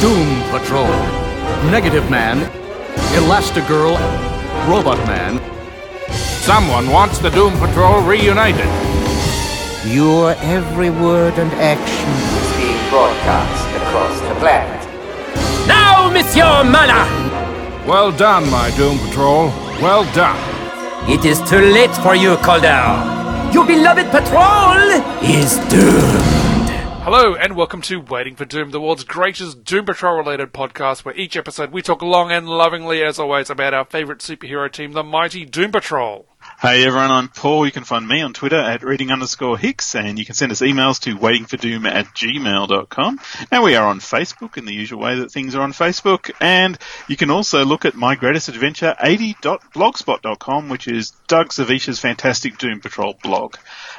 Doom Patrol, Negative Man, Elastigirl, Robot Man. Someone wants the Doom Patrol reunited. Your every word and action is being broadcast across the planet. Now, Monsieur Mallah! Well done, my Doom Patrol. Well done. It is too late for you, Calder. Your beloved patrol is doomed. Hello and welcome to Waiting for Doom, the world's greatest Doom Patrol related podcast where each episode we talk long and lovingly as always about our favourite superhero team, the mighty Doom Patrol. Hey everyone, I'm Paul. You can find me on Twitter at reading underscore Hicks and you can send us emails to waitingfordoom at gmail.com. And we are on Facebook in the usual way that things are on Facebook. And you can also look at my greatest adventure 80.blogspot.com, which is Doug Zawisza's fantastic Doom Patrol blog.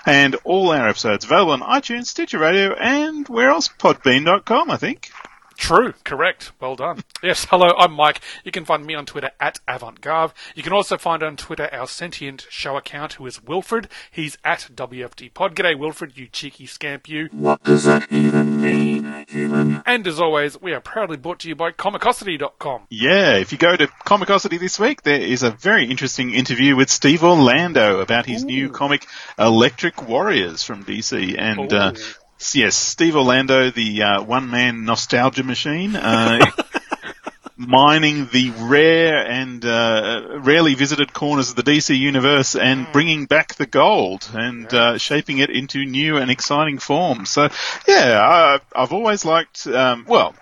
And all our episodes available on iTunes, Stitcher Radio, and where else? Podbean.com, I think. True, correct. Well done. Yes, hello, I'm Mike. You can find me on Twitter at AvantGarve. You can also find on Twitter our sentient show account, who is Wilfred. He's at WFDPod. G'day, Wilfred, you cheeky scamp, you. What does that even mean, human? And as always, we are proudly brought to you by Comicosity.com. Yeah, if you go to Comicosity this week, there is a very interesting interview with Steve Orlando about his new comic Electric Warriors from DC. And, uh, Ooh. Yes, Steve Orlando, the uh, one-man nostalgia machine, uh, mining the rare and uh, rarely visited corners of the DC universe and bringing back the gold and uh, shaping it into new and exciting forms. So, yeah, I, I've always liked, um, well,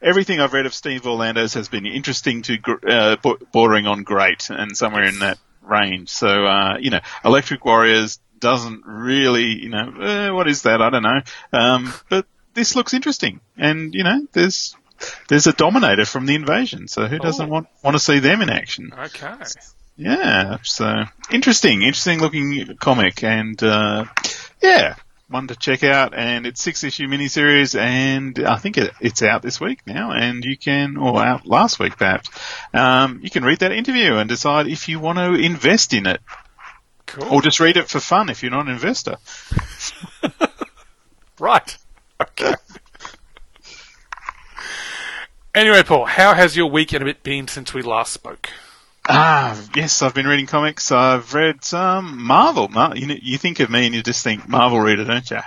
everything I've read of Steve Orlando's has been interesting to gr- uh, bordering on great and somewhere in that range. So, uh, you know, Electric Warriors doesn't really, you know, eh, what is that? I don't know. Um, but this looks interesting, and you know, there's there's a Dominator from the Invasion, so who doesn't Oh. want want to see them in action? Okay. Yeah, so interesting, interesting looking comic, and uh, yeah, one to check out. And it's six issue miniseries, and I think it, it's out this week now, and you can, or out last week perhaps. Um, you can read that interview and decide if you want to invest in it, Cool. or just read it for fun if you're not an investor. Right. Okay. anyway, Paul, how has your week and a bit been since we last spoke? Ah, yes, I've been reading comics. I've read some Marvel. Mar- you, you think of me and you just think Marvel reader, don't you?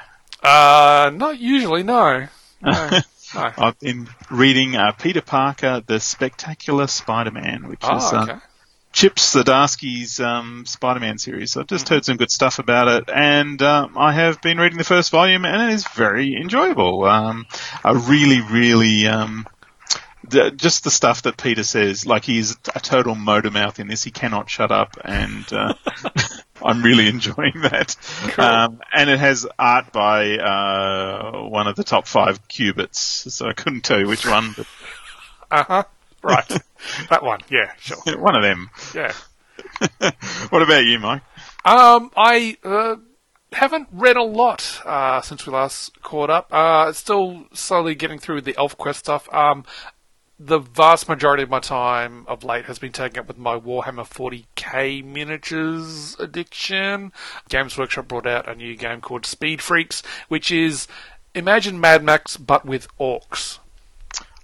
Uh, not usually, no. No. no. I've been reading uh, Peter Parker, the Spectacular Spider-Man, which is Oh, uh, okay. Chip Zdarsky's um, Spider-Man series. I've just heard some good stuff about it, and um, I have been reading the first volume, and it is very enjoyable. Um, I really, really. Um, the, just the stuff that Peter says, like he's a total motor mouth in this. He cannot shut up, and uh, I'm really enjoying that. Um, and it has art by uh, one of the top five Kuberts, so I couldn't tell you which one, but Uh huh. Right. that one. Yeah, sure. one of them. Yeah. what about you, Mike? Um, I uh, haven't read a lot uh, since we last caught up. Uh, still slowly getting through the ElfQuest stuff. Um, the vast majority of my time of late has been taken up with my Warhammer 40k miniatures addiction. Games Workshop brought out a new game called Speed Freaks, which is imagine Mad Max but with orcs.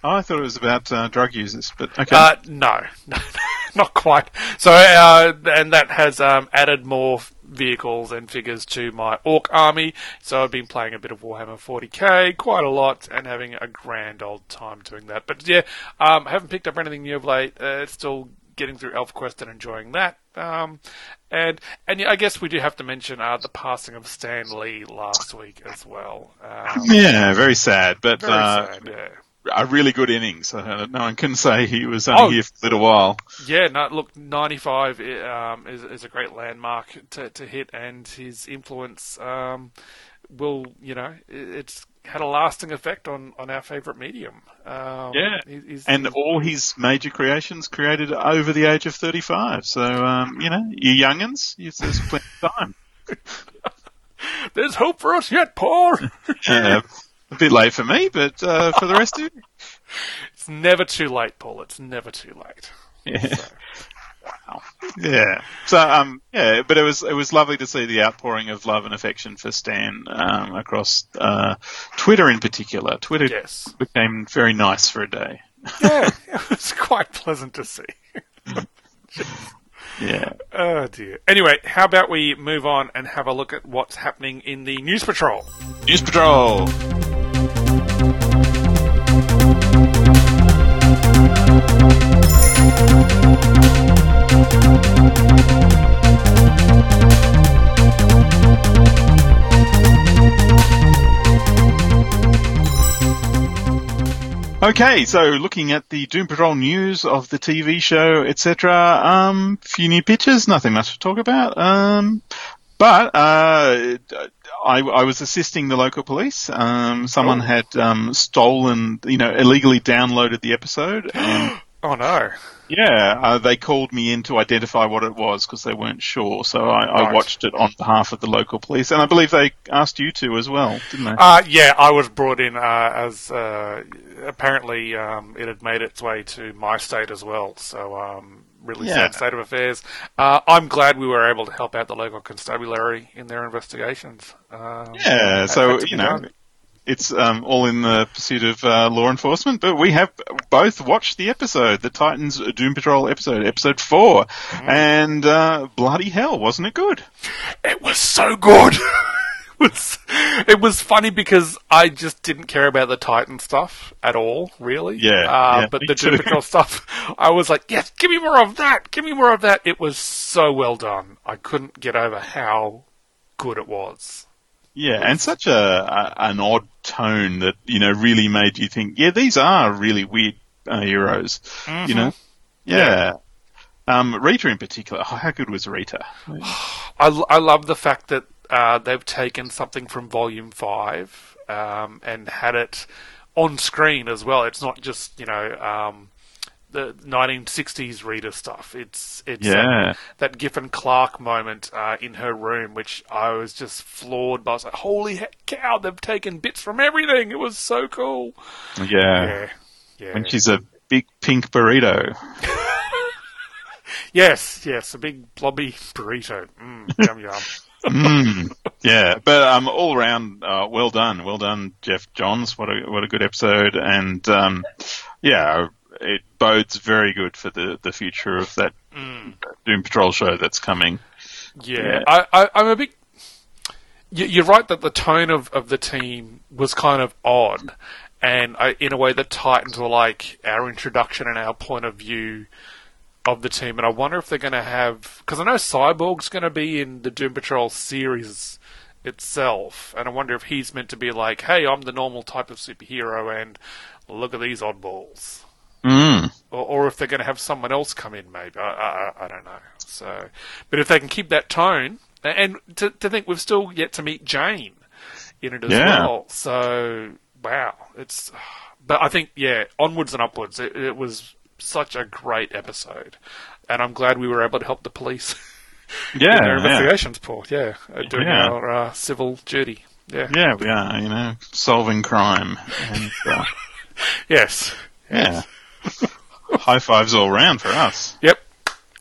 Oh, I thought it was about uh, drug users, but okay. Uh, no, not quite. So, uh, and that has um, added more vehicles and figures to my orc army. So I've been playing a bit of Warhammer 40k, quite a lot, and having a grand old time doing that. But yeah, um, I haven't picked up anything new of late. Uh, still getting through ElfQuest and enjoying that. Um, and and yeah, I guess we do have to mention uh, the passing of Stan Lee last week as well. Um, yeah, very sad, but very uh, sad. Yeah. A really good innings. Uh, no one can say he was only Oh. here for a little while. Yeah, no, look, 95 um, is, is a great landmark to, to hit, and his influence um, will, you know, it's had a lasting effect on, on our favourite medium. Um, Yeah. he- he's- And he's- all his major creations created over the age of 35. So, um, you know, you youngins, there's plenty of time. there's hope for us yet, Paul. Uh, a bit late for me, but uh, for the rest of you, it's never too late, Paul. It's never too late. yeah. Wow. Yeah. So um yeah, but it was it was lovely to see the outpouring of love and affection for Stan um, across uh, Twitter in particular. Twitter Yes. became very nice for a day. Yeah, it was quite pleasant to see. Yeah. Oh dear. Anyway, how about we move on and have a look at what's happening in the News Patrol? News Patrol. Okay, so looking at the Doom Patrol news of the TV show, etc. Um, few new pictures, nothing much to talk about. Um, but uh, I, I was assisting the local police. Um, someone had um, stolen, you know, illegally downloaded the episode, and Oh no. yeah, uh, they called me in to identify what it was because they weren't sure. So I, I Right. watched it on behalf of the local police, and I believe they asked you to as well, didn't they? Uh, yeah, I was brought in uh, as uh, apparently um, it had made its way to my state as well. So um, really Yeah. sad state of affairs. Uh, I'm glad we were able to help out the local constabulary in their investigations. Um, Yeah, so had to be you know, done. It's um, all in the pursuit of uh, law enforcement. But we have both watched the episode, the Titans Doom Patrol episode, episode 4 Mm-hmm. and uh, bloody hell, wasn't it good? It was so good. it was it was funny because I just didn't care about the Titan stuff at all, really. Yeah, Uh, yeah, but the Doom. Patrol stuff, I was like, yes, give me more of that. Give me more of that. It was so well done. I couldn't get over how good it was. Yeah, and such a, a an odd tone that you know really made you think, yeah, these are really weird uh, heroes. You know, yeah. Um, Rita in particular, oh, how good was Rita? I, l- I love the fact that uh, they've taken something from Volume Five um, and had it on screen as well. It's not just you know um, the 1960s reader stuff. It's it's Yeah. that, that Giffen Clark moment uh, in her room, which I was just floored by. I was like, "Holy cow! They've taken bits from everything. It was so cool." Yeah, Yeah, yeah. when she's a big pink burrito. yes, yes, a big blobby burrito. Mm, yum yum. Mm, yeah, but um, all around, uh, well done, well done, Geoff Johns. What a what a good episode, and um, yeah, it bodes very good for the the future of that mm. Doom Patrol show that's coming. Yeah, Yeah. I, I, I'm a bit. you- You're right that the tone of, of the team was kind of odd, and I, in a way, the Titans were like our introduction and our point of view of the team. And I wonder if they're going to have because I know Cyborg's going to be in the Doom Patrol series itself, and I wonder if he's meant to be like, "Hey, I'm the normal type of superhero, and look at these oddballs." Mm. or, or if they're going to have someone else come in, maybe I, I, I don't know. So, but if they can keep that tone, and to, to think we've still yet to meet Jane in it as Yeah. well. So, wow, it's. But I think yeah, onwards and upwards. It, it was such a great episode, and I'm glad we were able to help the police Yeah, in their yeah, investigations. Yeah, uh, doing Yeah. our uh, civil duty. Yeah. yeah, we are. You know, solving crime, and uh, Yes. yeah, high fives all round for us. Yep.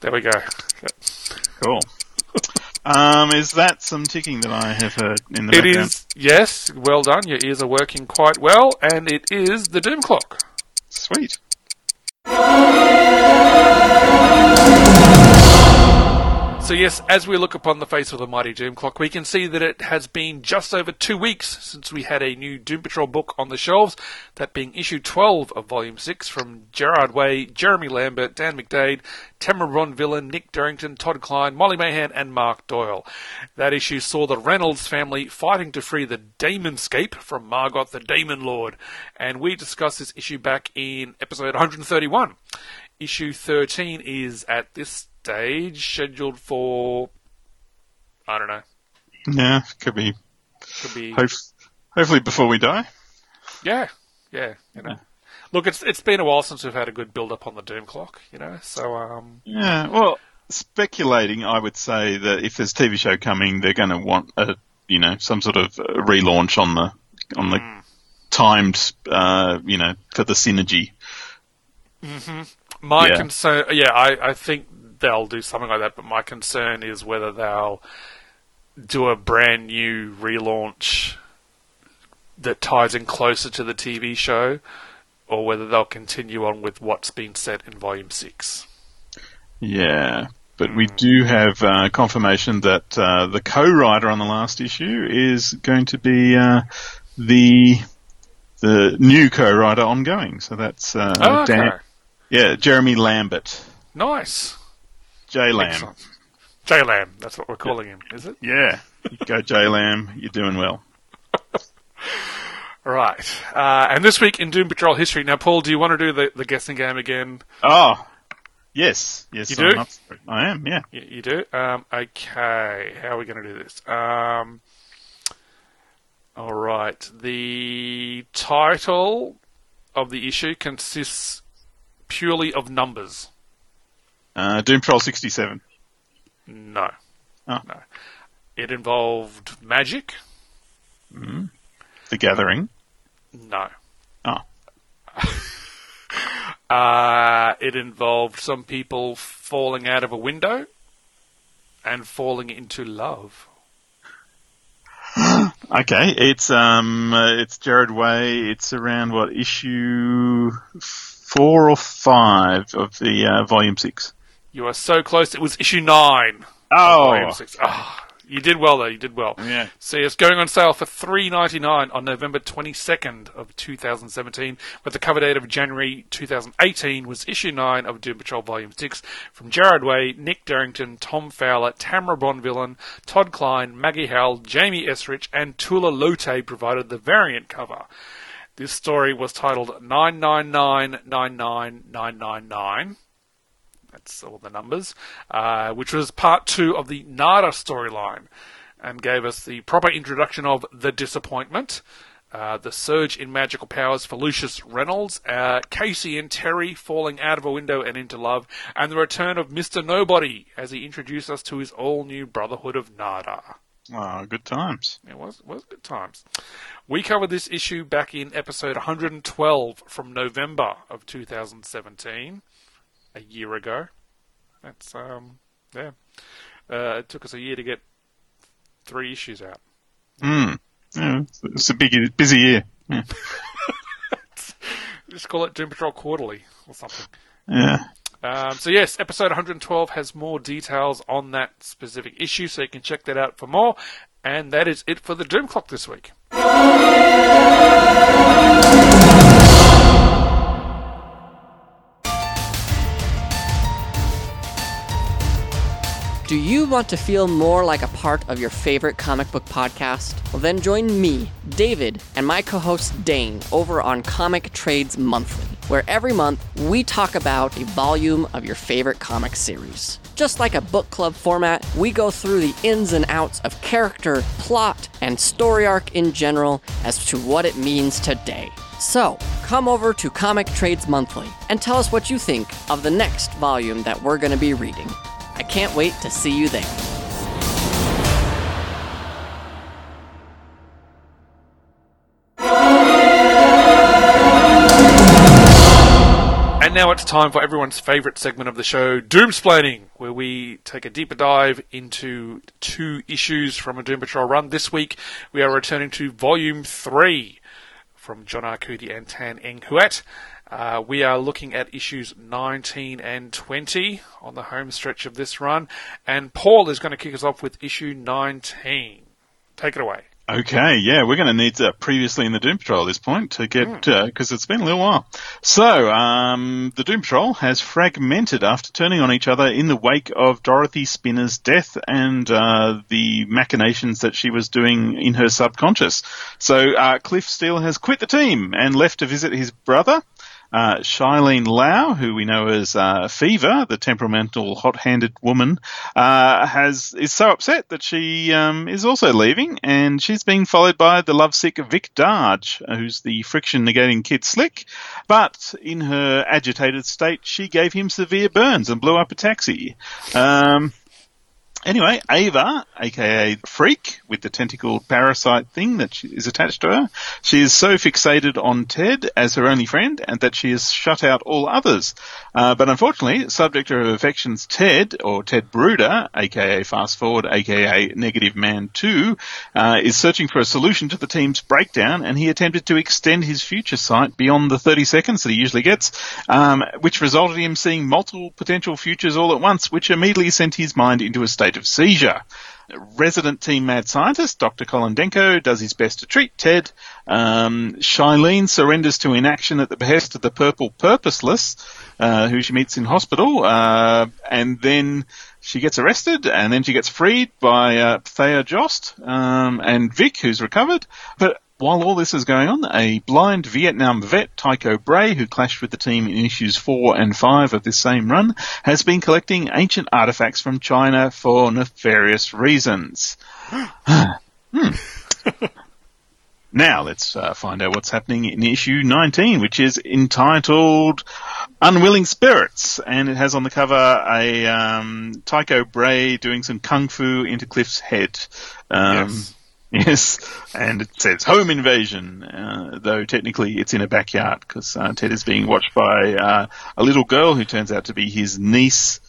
There we go. Yep. Cool. Um, is that some ticking that I have heard in the It background? is, yes, well done. Your ears are working quite well, and it is the Doom Clock. Sweet. So, yes, as we look upon the face of the mighty Doom Clock, we can see that it has been just over two weeks since we had a new Doom Patrol book on the shelves, that being issue 12 of Volume 6 from Gerard Way, Jeremy Lambert, Dan McDaid, Tamara Bonvillain, Nick Derington, Todd Klein, Molly Mahan, and Mark Doyle. That issue saw the Reynolds family fighting to free the Damonscape from Margot the Damon Lord, and we discussed this issue back in episode 131. Issue 13 is at this stage scheduled for I don't know. Yeah, could be. Could be Hope, hopefully before we die. yeah, yeah. You know, look, it's it's been a while since we've had a good build up on the Doom Clock. You know, so um, Yeah, well, speculating, I would say that if there's a TV show coming, they're going to want a, you know, some sort of uh, relaunch on the on the timed, uh, you know, for the synergy. my Yeah. concern, yeah, I I think they'll do something like that. But my concern is whether they'll do a brand new relaunch that ties in closer to the TV show, or whether they'll continue on with what's been set in Volume Six. Yeah, but we do have uh, confirmation that uh, the co-writer on the last issue is going to be uh, the the new co-writer ongoing. So that's uh, Oh, okay. Dan, yeah, Jeremy Lambert, Nice. J Lamb. J Lamb, that's what we're calling him, is it? Yeah, you go J Lamb. You're doing well. Right. Uh, and this week in Doom Patrol history. Now, Paul, do you want to do the, the guessing game again? Oh, yes, yes, You I'm do? up. I am. Yeah. You, you do? Um, okay. How are we going to do this? Um, all right. The title of the issue consists purely of numbers. Uh, Doom Patrol 67. No. Oh. No. It involved magic. The Gathering. No. Oh. Uh, it involved some people falling out of a window and falling into love. Okay, it's um, uh, it's Gerard Way. It's around what issue four or five of the uh, volume six. You are so close. It was issue nine. Oh. oh. You did well though. You did well. Yeah. See, it's going on sale for three ninety nine on November twenty second of two thousand seventeen, with the cover date of January two thousand eighteen was issue nine of Doom Patrol Volume Six from Gerard Way, Nick Derington, Tom Fowler, Tamara Bonvillain, Todd Klein, Maggie Howell, Jamie S. Rich, and Tula Lotay provided the variant cover. This story was titled 9999999. That's all the numbers, uh, which was part two of the Nada storyline, and gave us the proper introduction of the disappointment, uh, the surge in magical powers for Lucius Reynolds, uh, Casey and Terry falling out of a window and into love, and the return of Mister Nobody as he introduced us to his all-new Brotherhood of Nada. oh, good times. It was was good times. We covered this issue back in episode 112 from November of 2017, a year ago. That's um yeah. Uh, it took us a year to get three issues out. Hmm. Yeah, it's- it's a big, busy year. Yeah. Just call it Doom Patrol Quarterly or something. yeah. Um, so yes, episode 112 has more details on that specific issue, so you can check that out for more. And that is it for the Doom Clock this week. Do you want to feel more like a part of your favorite comic book podcast? Well, then join me, David, and my co host Dane over on Comic Trades Monthly, where every month we talk about a volume of your favorite comic series. Just like a book club format, we go through the ins and outs of character, plot, and story arc in general as to what it means today. So, come over to Comic Trades Monthly and tell us what you think of the next volume that we're going to be reading. I can't wait to see you there. And now it's time for everyone's favourite segment of the show, Doomsplaining, where we take a deeper dive into two issues from a Doom Patrol run. This week, we are returning to Volume 3 from John Arcudi and Tan Eng Huat. Uh, we are looking at issues 19 and 20 on the home stretch of this run, and Paul is going to kick us off with issue 19. Take it away. Okay, yeah, we're going to need uh, previously in the Doom Patrol at this point to get because it's been a little while. So, um, the Doom Patrol has fragmented after turning on each other in the wake of Dorothy Spinner's death and uh, the machinations that she was doing in her subconscious. So, uh, Cliff Steele has quit the team and left to visit his brother. Uh, Shyleen Lao, who we know as uh, Fever, the temperamental, hot-handed woman, uh, has is so upset that she um, is also leaving, and she's being followed by the lovesick Vic Darge, who's the friction-negating Kid Slick. But in her agitated state, she gave him severe burns and blew up a taxi. Um, Anyway, Ava, aka Freak, with the tentacled parasite thing that is attached to her, she is so fixated on Ted as her only friend and that she has shut out all others. Uh, but unfortunately, subject to her affections Ted, or Ted Bruder, aka Fast Forward, aka Negative Man 2, uh, is searching for a solution to the team's breakdown and he attempted to extend his future sight beyond the 30 seconds that he usually gets, um, which resulted in him seeing multiple potential futures all at once, which immediately sent his mind into a state of seizure. Resident team mad scientist Dr. Colin Denko does his best to treat Ted. Um, Shyleen surrenders to inaction at the behest of the Purple Purposeless, uh, who she meets in hospital, uh, and then she gets arrested, and then she gets freed by uh, Thea Jost um, and Vic, who's recovered. But while all this is going on, a blind Vietnam vet, Tycho Bray, who clashed with the team in issues 4 and 5 of this same run, has been collecting ancient artifacts from China for nefarious reasons. Hmm. Now let's uh, find out what's happening in issue 19, which is entitled Unwilling Spirits, and it has on the cover a um, Tycho Bray doing some kung fu into Cliff's head. Um, Yes. Yes, and it says home invasion, uh, though technically it's in a backyard because uh, Ted is being watched by uh, a little girl who turns out to be his niece,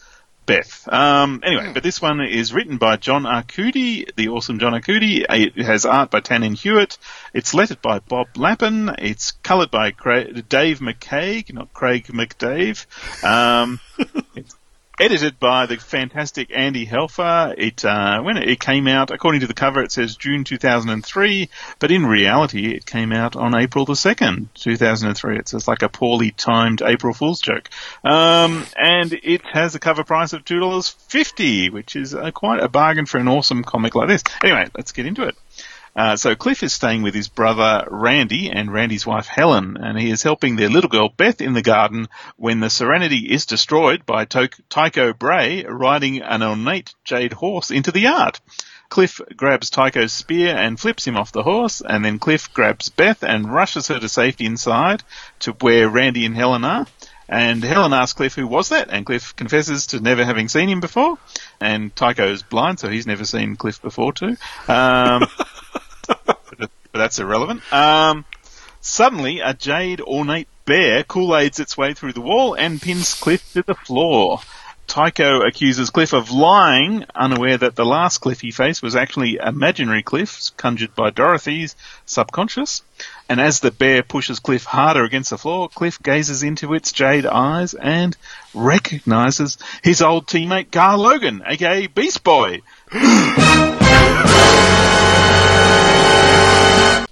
Beth. Um, anyway, but this one is written by John Arcudi, the awesome John Arcudi. It has art by Tan Eng Huat. It's lettered by Bob Lappan. It's coloured by Cra- Dave McCaig, not Craig McDave. Um, it's edited by the fantastic Andy Helfer. It uh, when it came out, according to the cover, it says June 2003, but in reality, it came out on April the second, 2003. It's just like a poorly timed April Fool's joke, um, and it has a cover price of two dollars fifty, which is uh, quite a bargain for an awesome comic like this. Anyway, let's get into it. Uh, so Cliff is staying with his brother Randy and Randy's wife Helen, and he is helping their little girl Beth in the garden when the Serenity is destroyed by to- Tycho Bray riding an ornate jade horse into the yard. Cliff grabs Tycho's spear and flips him off the horse, and then Cliff grabs Beth and rushes her to safety inside to where Randy and Helen are. And Helen asks Cliff who was that, and Cliff confesses to never having seen him before. And Tycho's blind, so he's never seen Cliff before too. Um, but that's irrelevant. Um, suddenly, a jade ornate bear Kool-Aids its way through the wall and pins Cliff to the floor. Tycho accuses Cliff of lying, unaware that the last Cliff he faced was actually imaginary Cliff, conjured by Dorothy's subconscious. And as the bear pushes Cliff harder against the floor, Cliff gazes into its jade eyes and recognizes his old teammate Gar Logan, aka Beast Boy.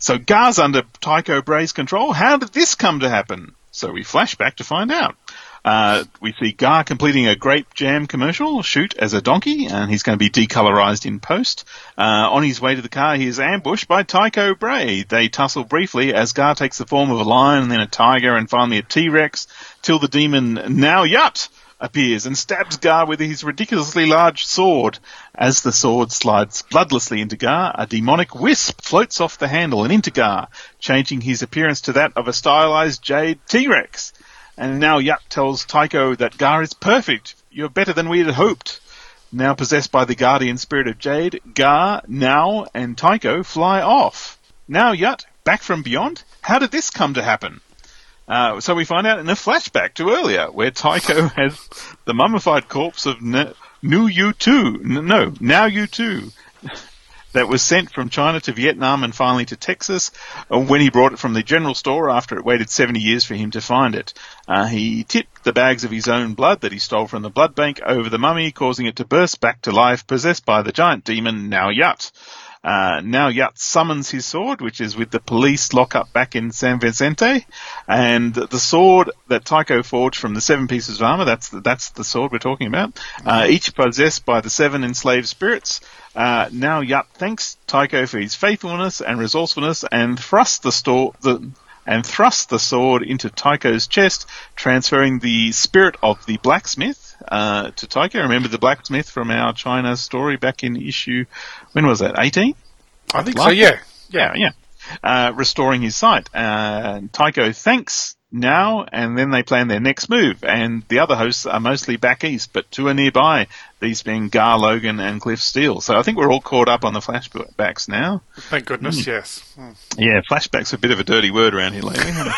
So Gar's under Tycho Bray's control. How did this come to happen? So we flash back to find out. Uh, we see Gar completing a grape jam commercial shoot as a donkey, and he's going to be decolorized in post. Uh, on his way to the car, he is ambushed by Tycho Bray. They tussle briefly as Gar takes the form of a lion, and then a tiger, and finally a T-Rex, till the demon Now Yut appears and stabs Gar with his ridiculously large sword. As the sword slides bloodlessly into Gar, a demonic wisp floats off the handle and into Gar, changing his appearance to that of a stylized jade T-Rex. And now Yut tells Tycho that Gar is perfect. You're better than we had hoped. Now possessed by the guardian spirit of Jade, Gar, Now, and Tycho fly off. Now Yut, back from beyond? How did this come to happen? Uh, so we find out in a flashback to earlier, where Tycho has the mummified corpse of N- Nu Yu Tu, N- no, Now You Two, that was sent from China to Vietnam and finally to Texas uh, when he brought it from the general store after it waited 70 years for him to find it. Uh, he tipped the bags of his own blood that he stole from the blood bank over the mummy, causing it to burst back to life, possessed by the giant demon Now Yut. Uh, now Yut summons his sword, which is with the police lockup back in San Vicente, and the sword that Tycho forged from the seven pieces of armor, that's the, that's the sword we're talking about, uh, each possessed by the seven enslaved spirits. Uh, now Yut thanks Tycho for his faithfulness and resourcefulness and thrusts the, store, the and thrusts the sword into Tycho's chest, transferring the spirit of the blacksmith uh, to Tycho. Remember the blacksmith from our China story back in issue, when was that, 18? I think so. Yeah. Yeah, yeah. Uh, restoring his sight. Uh, Tycho thanks now, and then they plan their next move. And the other hosts are mostly back east, but two are nearby. These being Gar Logan and Cliff Steele. So I think we're all caught up on the flashbacks now. Thank goodness, yes. Hmm. Yeah, flashbacks are a bit of a dirty word around here lately.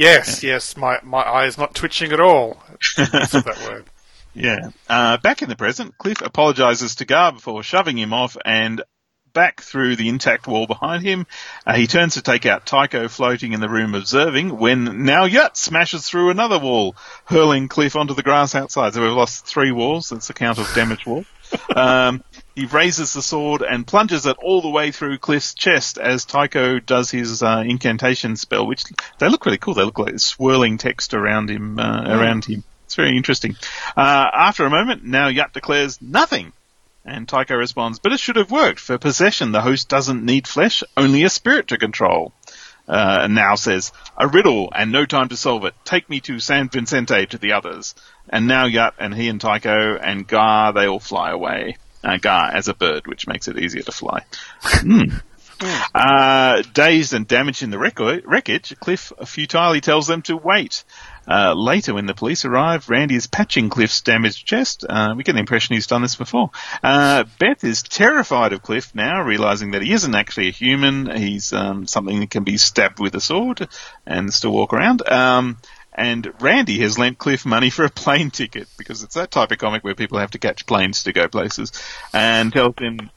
Yes, yes, my, my eye is not twitching at all. That's that word. Yeah. Uh, back in the present, Cliff apologises to Gar before shoving him off and back through the intact wall behind him. Uh, he turns to take out Tycho floating in the room observing when now Yut smashes through another wall, hurling Cliff onto the grass outside. So we've lost three walls. That's the count of damaged wall. Um, he raises the sword and plunges it all the way through Cliff's chest as Tycho does his uh, incantation spell, which they look really cool. They look like swirling text around him, uh, around him. It's very interesting. Uh, after a moment, now Yut declares nothing. And Tycho responds, but it should have worked. For possession, the host doesn't need flesh, only a spirit to control. Uh, and now says, a riddle and no time to solve it. Take me to San Vicente to the others. And now Yat and he and Tycho and Gar, they all fly away. Uh, Gar as a bird, which makes it easier to fly. Hmm. Uh, dazed and damaged in the wreckage, Cliff futilely tells them to wait. Uh, later, when the police arrive, Randy is patching Cliff's damaged chest. Uh, we get the impression he's done this before. Uh, Beth is terrified of Cliff now, realizing that he isn't actually a human. He's um, something that can be stabbed with a sword and still walk around. Um, and Randy has lent Cliff money for a plane ticket because it's that type of comic where people have to catch planes to go places, and tells him,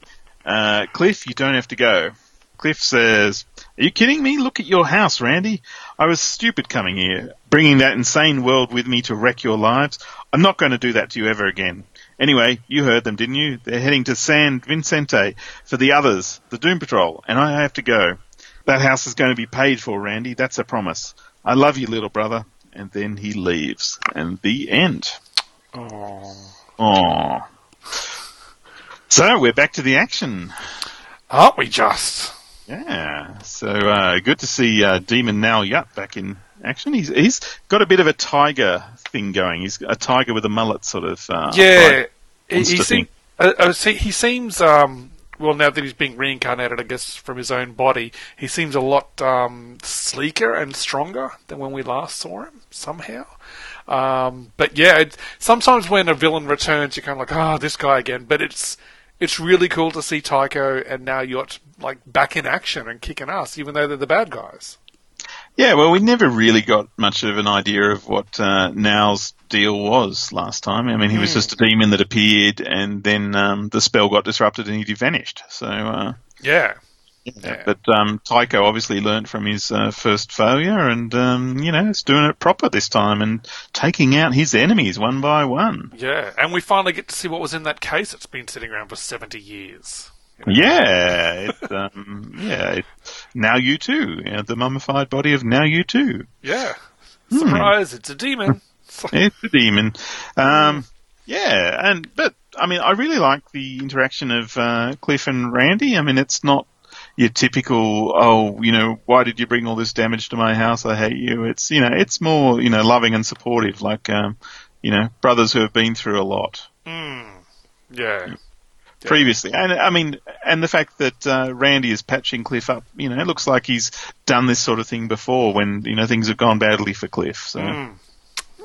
uh, "Cliff, you don't have to go." Cliff says, Are you kidding me? Look at your house, Randy. I was stupid coming here, bringing that insane world with me to wreck your lives. I'm not going to do that to you ever again. Anyway, you heard them, didn't you? They're heading to San Vicente for the others, the Doom Patrol, and I have to go. That house is going to be paid for, Randy. That's a promise. I love you, little brother. And then he leaves. And the end. Oh. Aww. So we're back to the action. Aren't we just? Yeah, so uh, good to see uh, Demon Now back in action. He's he's got a bit of a tiger thing going. He's a tiger with a mullet, sort of. Uh, Yeah, he, thing. uh, uh, he seems um, well now that he's being reincarnated, I guess from his own body. He seems a lot um, sleeker and stronger than when we last saw him somehow. Um, but yeah, it, sometimes when a villain returns, you're kind of like, oh, this guy again. But it's it's really cool to see Tycho and now Yacht like back in action and kicking ass, even though they're the bad guys. Yeah, well, we never really got much of an idea of what uh, Now's deal was last time. I mean, he was Hmm. just a demon that appeared, and then um, the spell got disrupted and he vanished. So, uh, Yeah. Yeah. but um, Tycho obviously learned from his uh, first failure, and um, you know, is doing it proper this time and taking out his enemies one by one. Yeah, and we finally get to see what was in that case It's been sitting around for 70 years. Yeah, it's, um, yeah. It, now you too. You know, the mummified body of now you too. Yeah. Surprise, it's a demon. It's a demon. Um, yeah, and but I mean, I really like the interaction of uh, Cliff and Randy. I mean, it's not your typical, oh, you know, why did you bring all this damage to my house? I hate you. It's you know, it's more you know, loving and supportive, like um, you know, brothers who have been through a lot Yeah. previously. And I mean, and the fact that uh, Randy is patching Cliff up, you know, it looks like he's done this sort of thing before when you know things have gone badly for Cliff. So.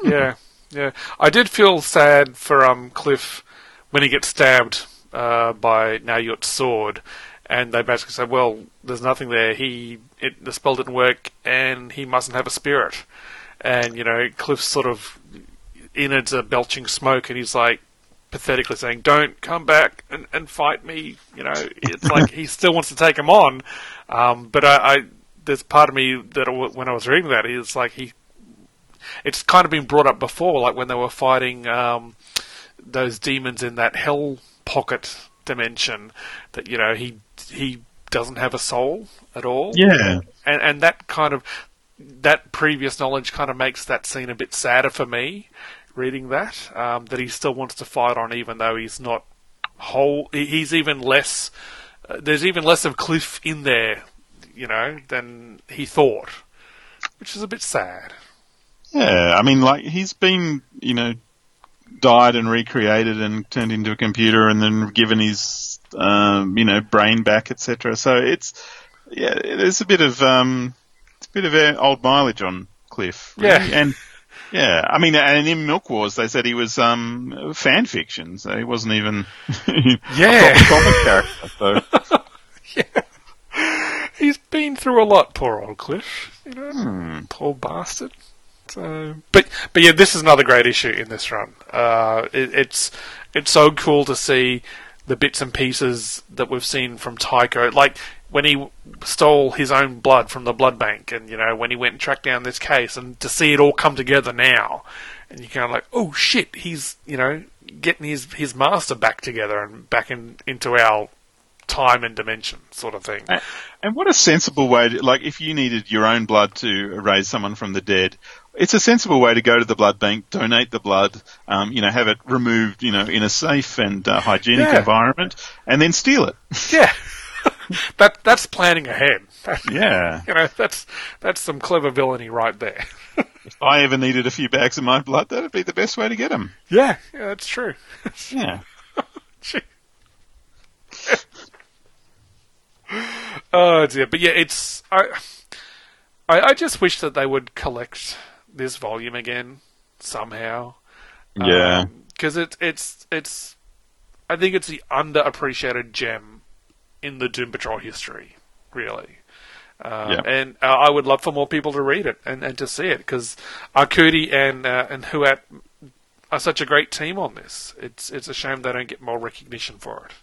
Yeah. Yeah. I did feel sad for um Cliff when he gets stabbed uh, by Nauyut's sword. And they basically said, well, there's nothing there. He, it, the spell didn't work, and he mustn't have a spirit. And you know, Cliff's sort of innards are belching smoke, and he's like pathetically saying, "Don't come back and, and fight me." You know, it's like he still wants to take him on, um, but I, I there's part of me that when I was reading that, it's like he, it's kind of been brought up before, like when they were fighting um, those demons in that hell pocket dimension, that you know he he doesn't have a soul at all Yeah. and and that kind of that previous knowledge kind of makes that scene a bit sadder for me reading that um, that he still wants to fight on even though he's not whole he's even less uh, there's even less of cliff in there you know than he thought which is a bit sad Yeah, I mean, like he's been, you know, died and recreated and turned into a computer, and then given his, um, you know, brain back, etc. So it's, yeah, there's a bit of, um, bit of old mileage on Cliff. really. Yeah. and yeah, I mean, and in Milk Wars they said he was um, fan fiction, so he wasn't even Yeah. a comic character. So yeah, He's been through a lot, poor old Cliff. You know, Hmm. poor bastard. So, but but yeah, this is another great issue in this run. Uh, it, it's it's so cool to see the bits and pieces that we've seen from Tycho, like when he stole his own blood from the blood bank, and you know when he went and tracked down this case, and to see it all come together now, and you kind of like, oh shit, he's you know getting his his master back together and back in into our time and dimension sort of thing. And- And what a sensible way to, like, if you needed your own blood to raise someone from the dead, it's a sensible way to go to the blood bank, donate the blood, um, you know, have it removed, you know, in a safe and uh, hygienic Yeah. environment, and then steal it. Yeah, that that's planning ahead. Yeah. you know, that's that's some clever villainy right there. If I ever needed a few bags of my blood, that'd be the best way to get them. yeah, yeah, that's true. Yeah. Oh dear, but yeah, it's I, I I just wish that they would collect this volume again somehow. Yeah. because it's it's it's I think it's the underappreciated gem in the Doom Patrol history, really. Um, Yeah. And uh, I would love for more people to read it and, and to see it because Arcudi and uh, and Huat are such a great team on this. It's it's a shame they don't get more recognition for it.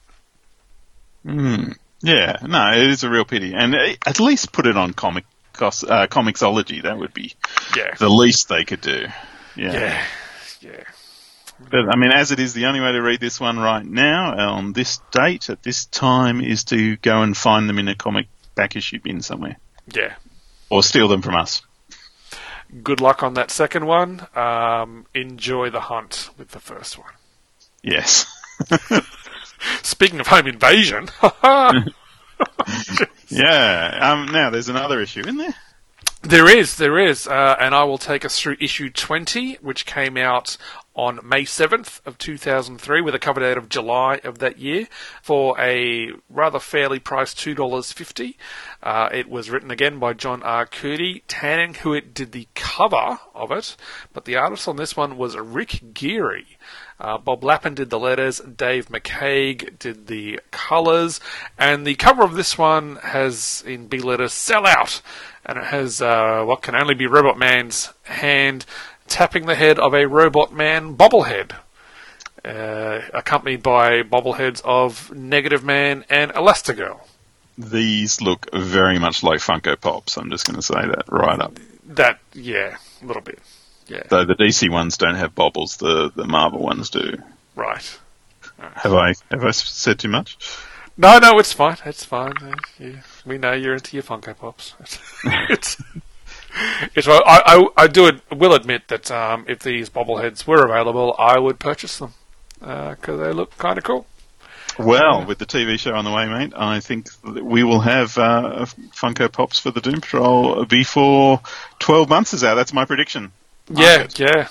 Mm. Yeah. No, it is a real pity. And uh, at least put it on comic, cos- uh, Comixology. That would be Yeah, the least they could do. Yeah. yeah, yeah. But I mean, as it is, the only way to read this one right now on this date at this time is to go and find them in a comic back issue bin somewhere, Yeah. or steal them from us. Good luck on that second one. Um, enjoy the hunt with the first one. Yes. Speaking of home invasion, yeah. Um, now there's another issue in there. There is, there is, uh, and I will take us through issue 20, which came out on May 7th of 2003 with a cover date of July of that year for a rather fairly priced $2.50. Uh, it was written again by John Arcudi. Tannen Hewitt did the cover of it, but the artist on this one was Rick Geary. Uh, Bob Lappan did the letters, Dave McCaig did the colours, and the cover of this one has in big letters "Sell Out," and it has uh, what can only be Robot Man's hand tapping the head of a Robot Man bobblehead, uh, accompanied by bobbleheads of Negative Man and Elastigirl. These look very much like Funko Pops. I'm just going to say that right up. That, yeah, a little bit, yeah, Though the DC ones don't have bobbles, the the Marvel ones do. right. Have I have I said too much? No, no, it's fine. It's fine. Uh, we know you're into your Funko Pops. it's, it's I, I, I do ad- will admit that um, if these bobbleheads were available, I would purchase them because they look kind of cool. Well, with the TV show on the way, mate, I think we will have uh, Funko Pops for the Doom Patrol before 12 months is out. That's my prediction. Yeah, Market. yeah,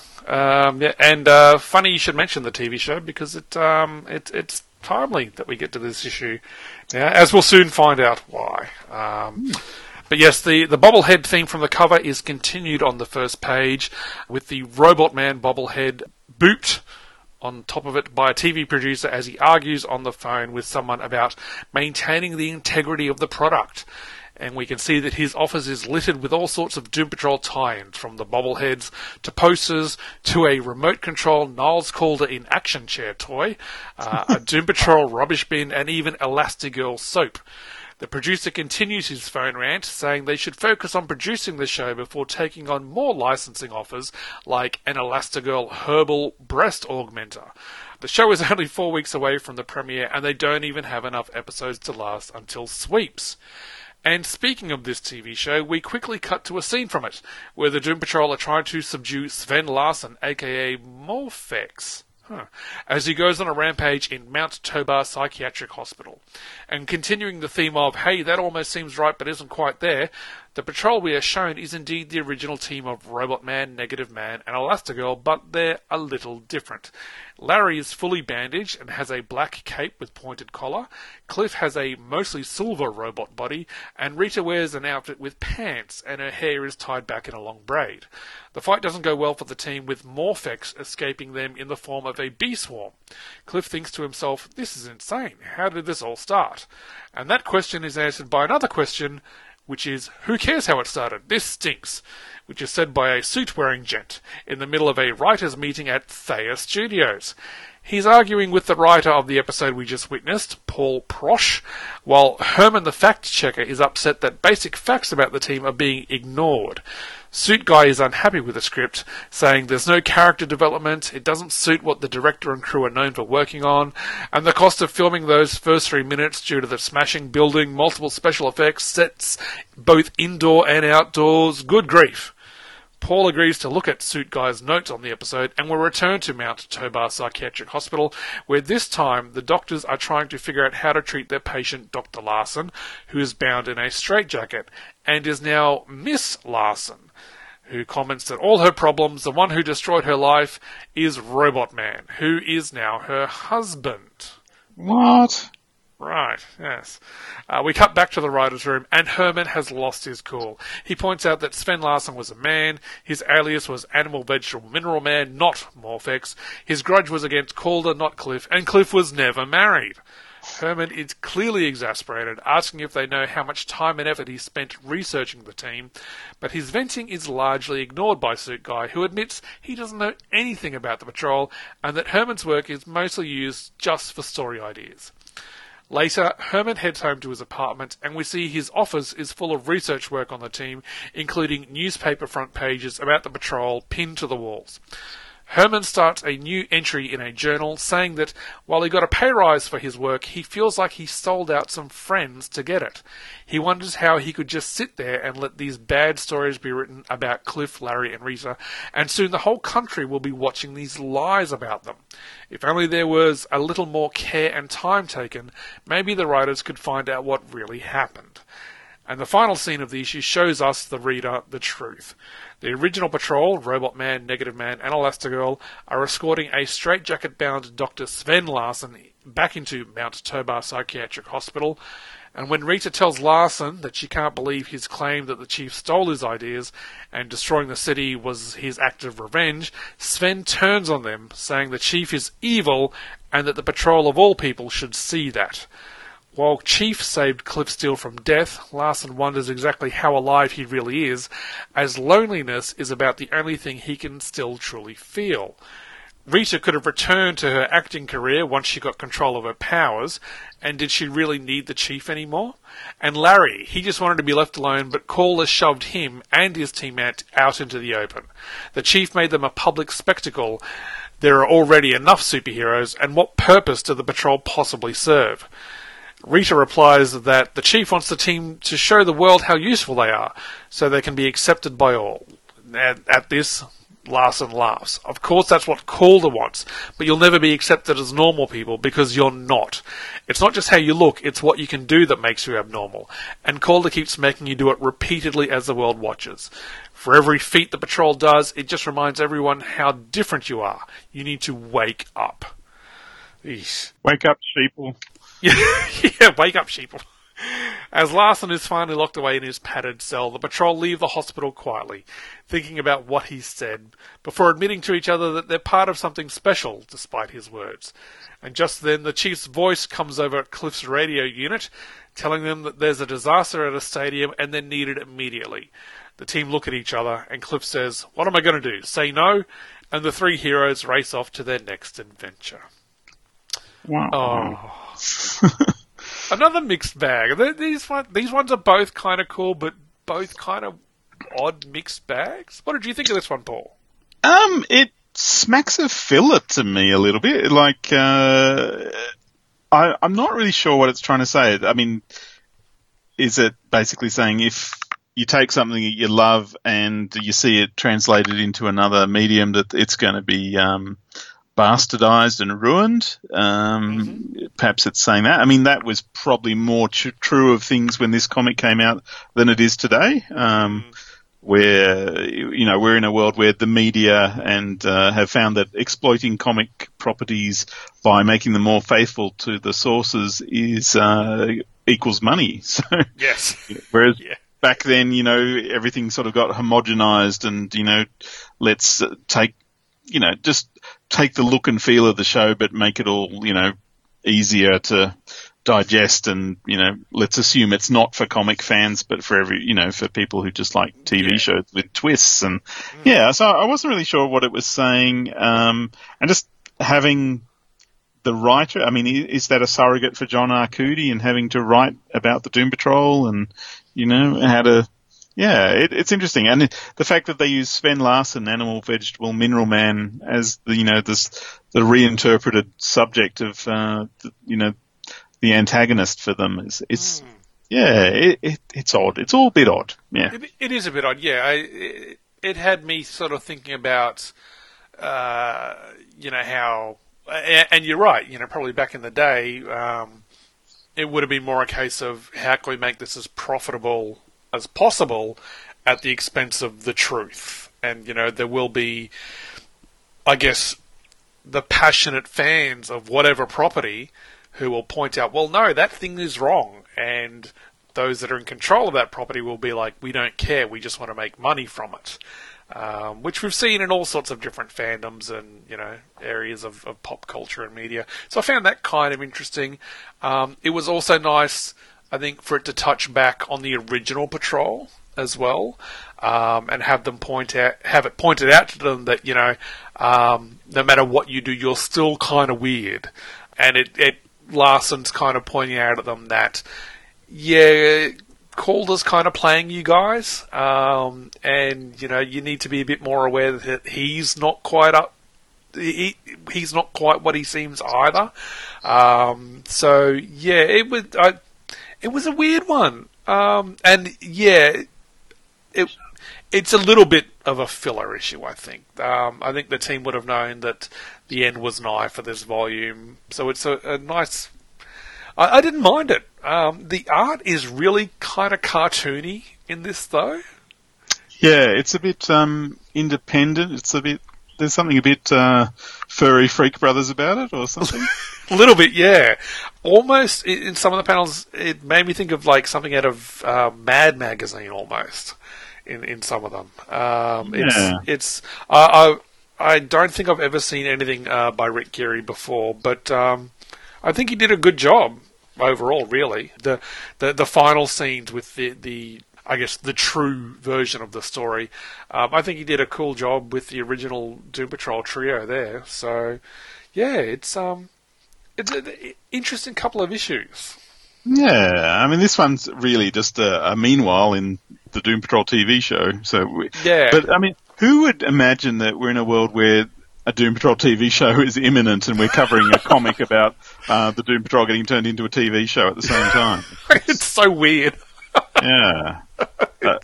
um, yeah. And uh, funny you should mention the TV show because it um, it it's timely that we get to this issue now, as we'll soon find out why. Um, But yes, the, the bobblehead theme from the cover is continued on the first page with the Robot Man bobblehead booped on top of it by a TV producer as he argues on the phone with someone about maintaining the integrity of the product. And we can see that his office is littered with all sorts of Doom Patrol tie-ins, from the bobbleheads to posters to a remote control Niles Calder in action chair toy, uh, a Doom Patrol rubbish bin, and even Elastigirl soap. The producer continues his phone rant, saying they should focus on producing the show before taking on more licensing offers like an Elastigirl herbal breast augmenter. The show is only four weeks away from the premiere, and they don't even have enough episodes to last until sweeps. And speaking of this TV show, we quickly cut to a scene from it, where the Doom Patrol are trying to subdue Sven Larsen, aka Morphex. Huh. As he goes on a rampage in Mount Tobar Psychiatric Hospital. And continuing the theme of, hey, that almost seems right but isn't quite there, The patrol we are shown is indeed the original team of Robot Man, Negative Man, and Elastigirl, but they're a little different. Larry is fully bandaged and has a black cape with pointed collar. Cliff has a mostly silver robot body, and Rita wears an outfit with pants, and her hair is tied back in a long braid. The fight doesn't go well for the team, with Morphex escaping them in the form of a bee swarm. Cliff thinks to himself, This is insane. How did this all start? And that question is answered by another question which is Who cares how it started? This stinks, which is said by a suit wearing gent in the middle of a writers' meeting at Thayer Studios. He's arguing with the writer of the episode we just witnessed, Paul Prosh, while Herman the fact checker is upset that basic facts about the team are being ignored. Suit Guy is unhappy with the script, saying there's no character development, it doesn't suit what the director and crew are known for working on, and the cost of filming those first three minutes due to the smashing building, multiple special effects, sets, both indoor and outdoors, good grief. Paul agrees to look at Suit Guy's notes on the episode and will return to Mount Tobar Psychiatric Hospital, where this time the doctors are trying to figure out how to treat their patient, Dr. Larsen, who is bound in a straitjacket, and is now Miss Larsen, who comments that all her problems, the one who destroyed her life, is Robot Man, who is now her husband. What? Right, yes. Uh, we cut back to the writer's room, and Herman has lost his cool. He points out that Sven Larsen was a man, his alias was Animal Vegetable Mineral Man, not Morphex, his grudge was against Calder, not Cliff, and Cliff was never married. Herman is clearly exasperated, asking if they know how much time and effort he spent researching the team, but his venting is largely ignored by Suit Guy, who admits he doesn't know anything about the patrol and that Herman's work is mostly used just for story ideas. Later, Herman heads home to his apartment, and we see his office is full of research work on the team, including newspaper front pages about the patrol pinned to the walls. Herman starts a new entry in a journal saying that while he got a pay rise for his work, he feels like he sold out some friends to get it. He wonders how he could just sit there and let these bad stories be written about Cliff, Larry, and Rita, and soon the whole country will be watching these lies about them. If only there was a little more care and time taken, maybe the writers could find out what really happened. And the final scene of the issue shows us, the reader, the truth. The original patrol, Robot Man, Negative Man, and Elastigirl, are escorting a straitjacket bound Dr. Sven Larsen back into Mount Tobar Psychiatric Hospital. And when Rita tells Larsen that she can't believe his claim that the chief stole his ideas and destroying the city was his act of revenge, Sven turns on them, saying the chief is evil and that the patrol of all people should see that. While Chief saved Cliff Steele from death, Larsen wonders exactly how alive he really is, as loneliness is about the only thing he can still truly feel. Rita could have returned to her acting career once she got control of her powers, and did she really need the chief anymore? And Larry, he just wanted to be left alone, but Calder shoved him and his teammate out into the open. The chief made them a public spectacle. There are already enough superheroes, and what purpose do the patrol possibly serve? Rita replies that the chief wants the team to show the world how useful they are, so they can be accepted by all. At, at this, Larsen laughs. Of course, that's what Calder wants, but you'll never be accepted as normal people because you're not. It's not just how you look, it's what you can do that makes you abnormal. And Calder keeps making you do it repeatedly as the world watches. For every feat the patrol does, it just reminds everyone how different you are. You need to wake up. Eesh. Wake up, sheeple. yeah, wake up, sheeple. As Larsen is finally locked away in his padded cell, the patrol leave the hospital quietly, thinking about what he said, before admitting to each other that they're part of something special, despite his words. And just then, the chief's voice comes over at Cliff's radio unit, telling them that there's a disaster at a stadium and they're needed immediately. The team look at each other, and Cliff says, What am I going to do? Say no? And the three heroes race off to their next adventure. Wow. Oh. Another mixed bag. These one, these ones are both kind of cool, but both kind of odd mixed bags. What did you think of this one, Paul? Um, it smacks of filler to me a little bit. Like, uh, I, I'm not really sure what it's trying to say. I mean, is it basically saying if you take something that you love and you see it translated into another medium that it's going to be, um, bastardized and ruined. Um, Perhaps it's saying that. I mean, that was probably more tr- true of things when this comic came out than it is today. Um, where you know we're in a world where the media and uh, have found that exploiting comic properties by making them more faithful to the sources is uh, equals money. So Yes. whereas Yeah. back then, you know, everything sort of got homogenized and, you know, let's take, you know, just take the look and feel of the show, but make it all, you know, easier to digest and, you know, let's assume it's not for comic fans, but for every, you know, for people who just like TV shows with twists and, yeah, so I wasn't really sure what it was saying. Um, and just having the writer, I mean is that a surrogate for John Arcudi and having to write about the Doom Patrol and, you know, how to, yeah, it, it's interesting. And it, the fact that they use Sven Larsen, Animal, Vegetable, Mineral Man, as the, you know, this, the reinterpreted subject of, uh, the, you know, the antagonist for them is, is yeah, it, it, it's odd. It's all a bit odd. Yeah. It, it is a bit odd, yeah. I, it, it had me sort of thinking about, uh, you know, how, and, and you're right, you know, probably back in the day, um, it would have been more a case of how can we make this as profitable as possible at the expense of the truth. And, you know, there will be, I guess, the passionate fans of whatever property who will point out, well, no, that thing is wrong. And those that are in control of that property will be like, we don't care, we just want to make money from it. Um, which we've seen in all sorts of different fandoms and you know areas of, of pop culture and media. So I found that kind of interesting. Um, it was also nice, I think, for it to touch back on the original Patrol as well, um, and have them point out, have it pointed out to them that you know, um, no matter what you do, you're still kind of weird, and it, it Larsen's kind of pointing out at them that yeah, Calder's kind of playing you guys, um, and you know you need to be a bit more aware that he's not quite up. He, he's not quite what he seems either. Um, so yeah, it I, it was a weird one, um, and yeah, it it's a little bit of a filler issue. I think. Um, I think the team would have known that the end was nigh for this volume, so it's a, a nice I, I didn't mind it. Um, the art is really kind of cartoony in this, though. Yeah, it's a bit um, independent. It's a bit. There's something a bit uh, furry freak brothers about it, or something. A little bit, yeah. Almost in some of the panels, it made me think of like something out of uh, Mad Magazine, almost. In in some of them, um, it's Yeah. it's I I I don't think I've ever seen anything uh, by Rick Geary before, but um, I think he did a good job overall. Really, the the the final scenes with the the I guess the true version of the story. Um, I think he did a cool job with the original Doom Patrol trio there. So, yeah, it's um, it's an interesting couple of issues. yeah, I mean, this one's really just a, a meanwhile in the Doom Patrol TV show. So, we, Yeah. But I mean, who would imagine that we're in a world where a Doom Patrol TV show is imminent and we're covering a comic about uh, the Doom Patrol getting turned into a TV show at the same time? it's so weird. Yeah. Uh,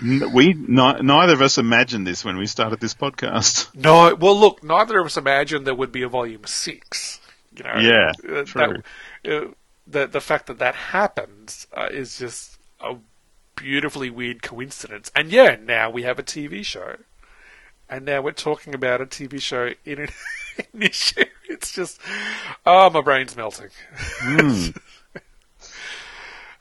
n- we ni- neither of us imagined this when we started this podcast. No, well, look, neither of us imagined there would be a volume six. You know, Yeah, uh, true. That, uh, the the fact that that happens uh, is just a beautifully weird coincidence. And yeah, now we have a TV show, and now we're talking about a TV show in an, an issue. It's just, oh, my brain's melting.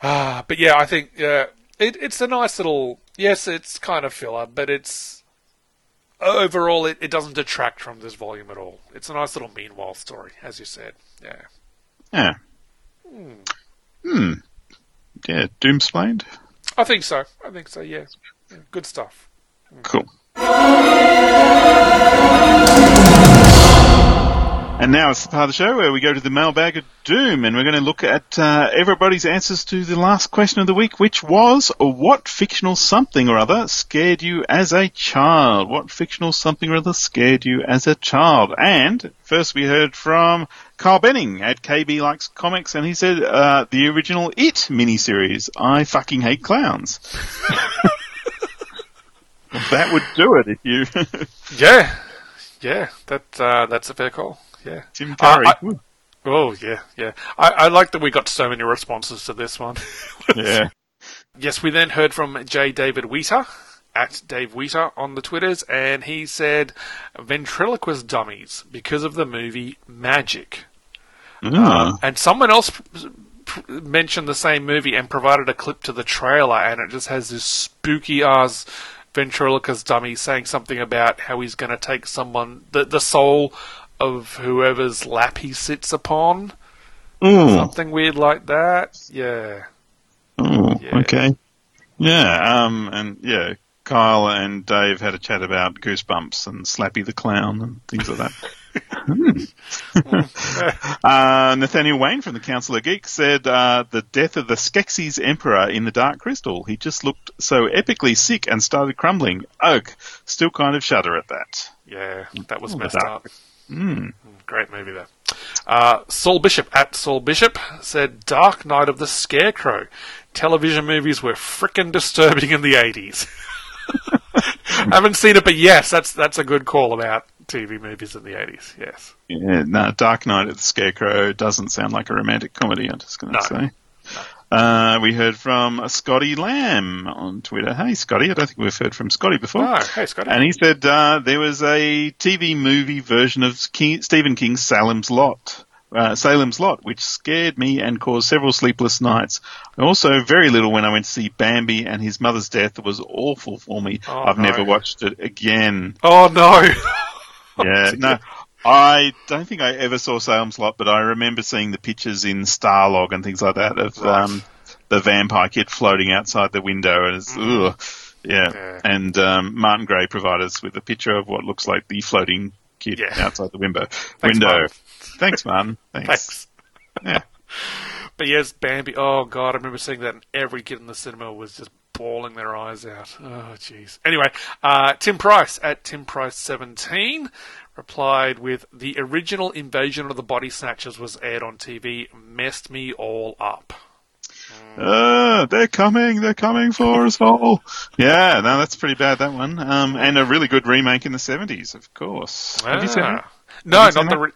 Ah, but yeah, I think uh, it, it's a nice little. Yes, it's kind of filler, but it's overall it, it doesn't detract from this volume at all. It's a nice little meanwhile story, as you said. Yeah. Yeah. Hmm. Yeah, Doomsplained. I think so. I think so. Yeah. Yeah, Good stuff. Cool. And now it's the part of the show where we go to the mailbag of doom, and we're going to look at uh, everybody's answers to the last question of the week, which was, what fictional something or other scared you as a child? What fictional something or other scared you as a child? And first we heard from Carl Benning at KB Likes Comics, and he said, uh, the original It miniseries, I fucking hate clowns. that would do it if you... Yeah. yeah, that uh, that's a fair call. Yeah. Tim Uh, Curry. I- Oh yeah, yeah. I, I like that we got so many responses to this one. yeah. Yes, we then heard from J. David Wheater at Dave Wheater on the Twitters, and he said ventriloquist dummies because of the movie Magic. Ah. And someone else mentioned the same movie and provided a clip to the trailer, and it just has this spooky ass ventriloquist dummy saying something about how he's going to take someone, the, the soul of whoever's lap he sits upon. Ooh. Something weird like that. Yeah. Oh, Yeah. okay. Yeah, um, and yeah, Kyle and Dave had a chat about Goosebumps and Slappy the Clown and things like that. Hmm. uh, Nathaniel Wayne from the Council of Geeks said uh, the death of the Skeksis Emperor in the Dark Crystal. He just looked so epically sick and started crumbling. Ugh, still kind of shudder at that. Yeah, that was Oh, messed that- up. Great movie there. Uh, Saul Bishop at Saul Bishop said, "Dark Night of the Scarecrow. Television movies were frickin' disturbing in the eighties. Haven't seen it, but yes, that's that's a good call about TV movies in the eighties. Yes. Yeah, no, Dark Night of the Scarecrow doesn't sound like a romantic comedy, I'm just going to No. say. Uh, we heard from Scotty Lamb on Twitter. Hey, Scotty, I don't think we've heard from Scotty before. Oh, hey Scotty. And he said uh, there was a TV movie version of King, Stephen King's Salem's Lot. Uh, Salem's Lot, which scared me and caused several sleepless nights. Also, very little when I went to see Bambi, and his mother's death was awful for me. Oh, I've no. never watched it again. oh no. Yeah, no, I don't think I ever saw Salem's Lot, but I remember seeing the pictures in Starlog and things like that of um, the vampire kid floating outside the window, and it's ugh, yeah. Yeah. And um, Martin Gray provided us with a picture of what looks like the floating kid Yeah. outside the window. Thanks, window. Martin. Thanks, Martin. Thanks. Thanks. Yeah. But yes, Bambi. Oh god, I remember seeing that, and every kid in the cinema was just bawling their eyes out. Oh jeez. Anyway, uh, Tim Price at Tim Price seventeen replied with the original Invasion of the Body Snatchers was aired on TV, messed me all up. Uh, they're coming, they're coming for us all. Yeah, no, that's pretty bad, that one. Um, and a really good remake in the 70s, of course. Have you seen? Ah. No, not the re-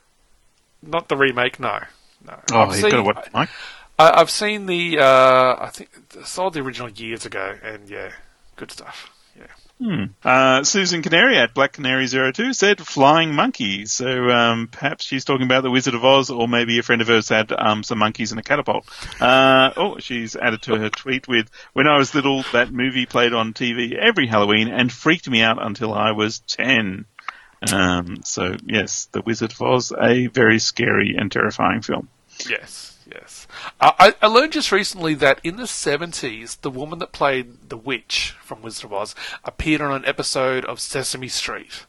not the remake. No, no. Oh, I've you've seen- got to watch it, Mike. I, I've seen the. Uh, I think I saw the original years ago, and yeah, good stuff. Yeah. Uh, Susan Canary at Black Canary 02 said flying monkey. So um, perhaps she's talking about the Wizard of Oz, or maybe a friend of hers had um, some monkeys in a catapult. Uh, oh, she's added to her tweet with, "When I was little, that movie played on TV every Halloween and freaked me out until I was 10." Um, so yes, the Wizard of Oz, a very scary and terrifying film. Yes, yes. Uh, I, I learned just recently that in the 70s, the woman that played the witch from Wizard of Oz appeared on an episode of Sesame Street.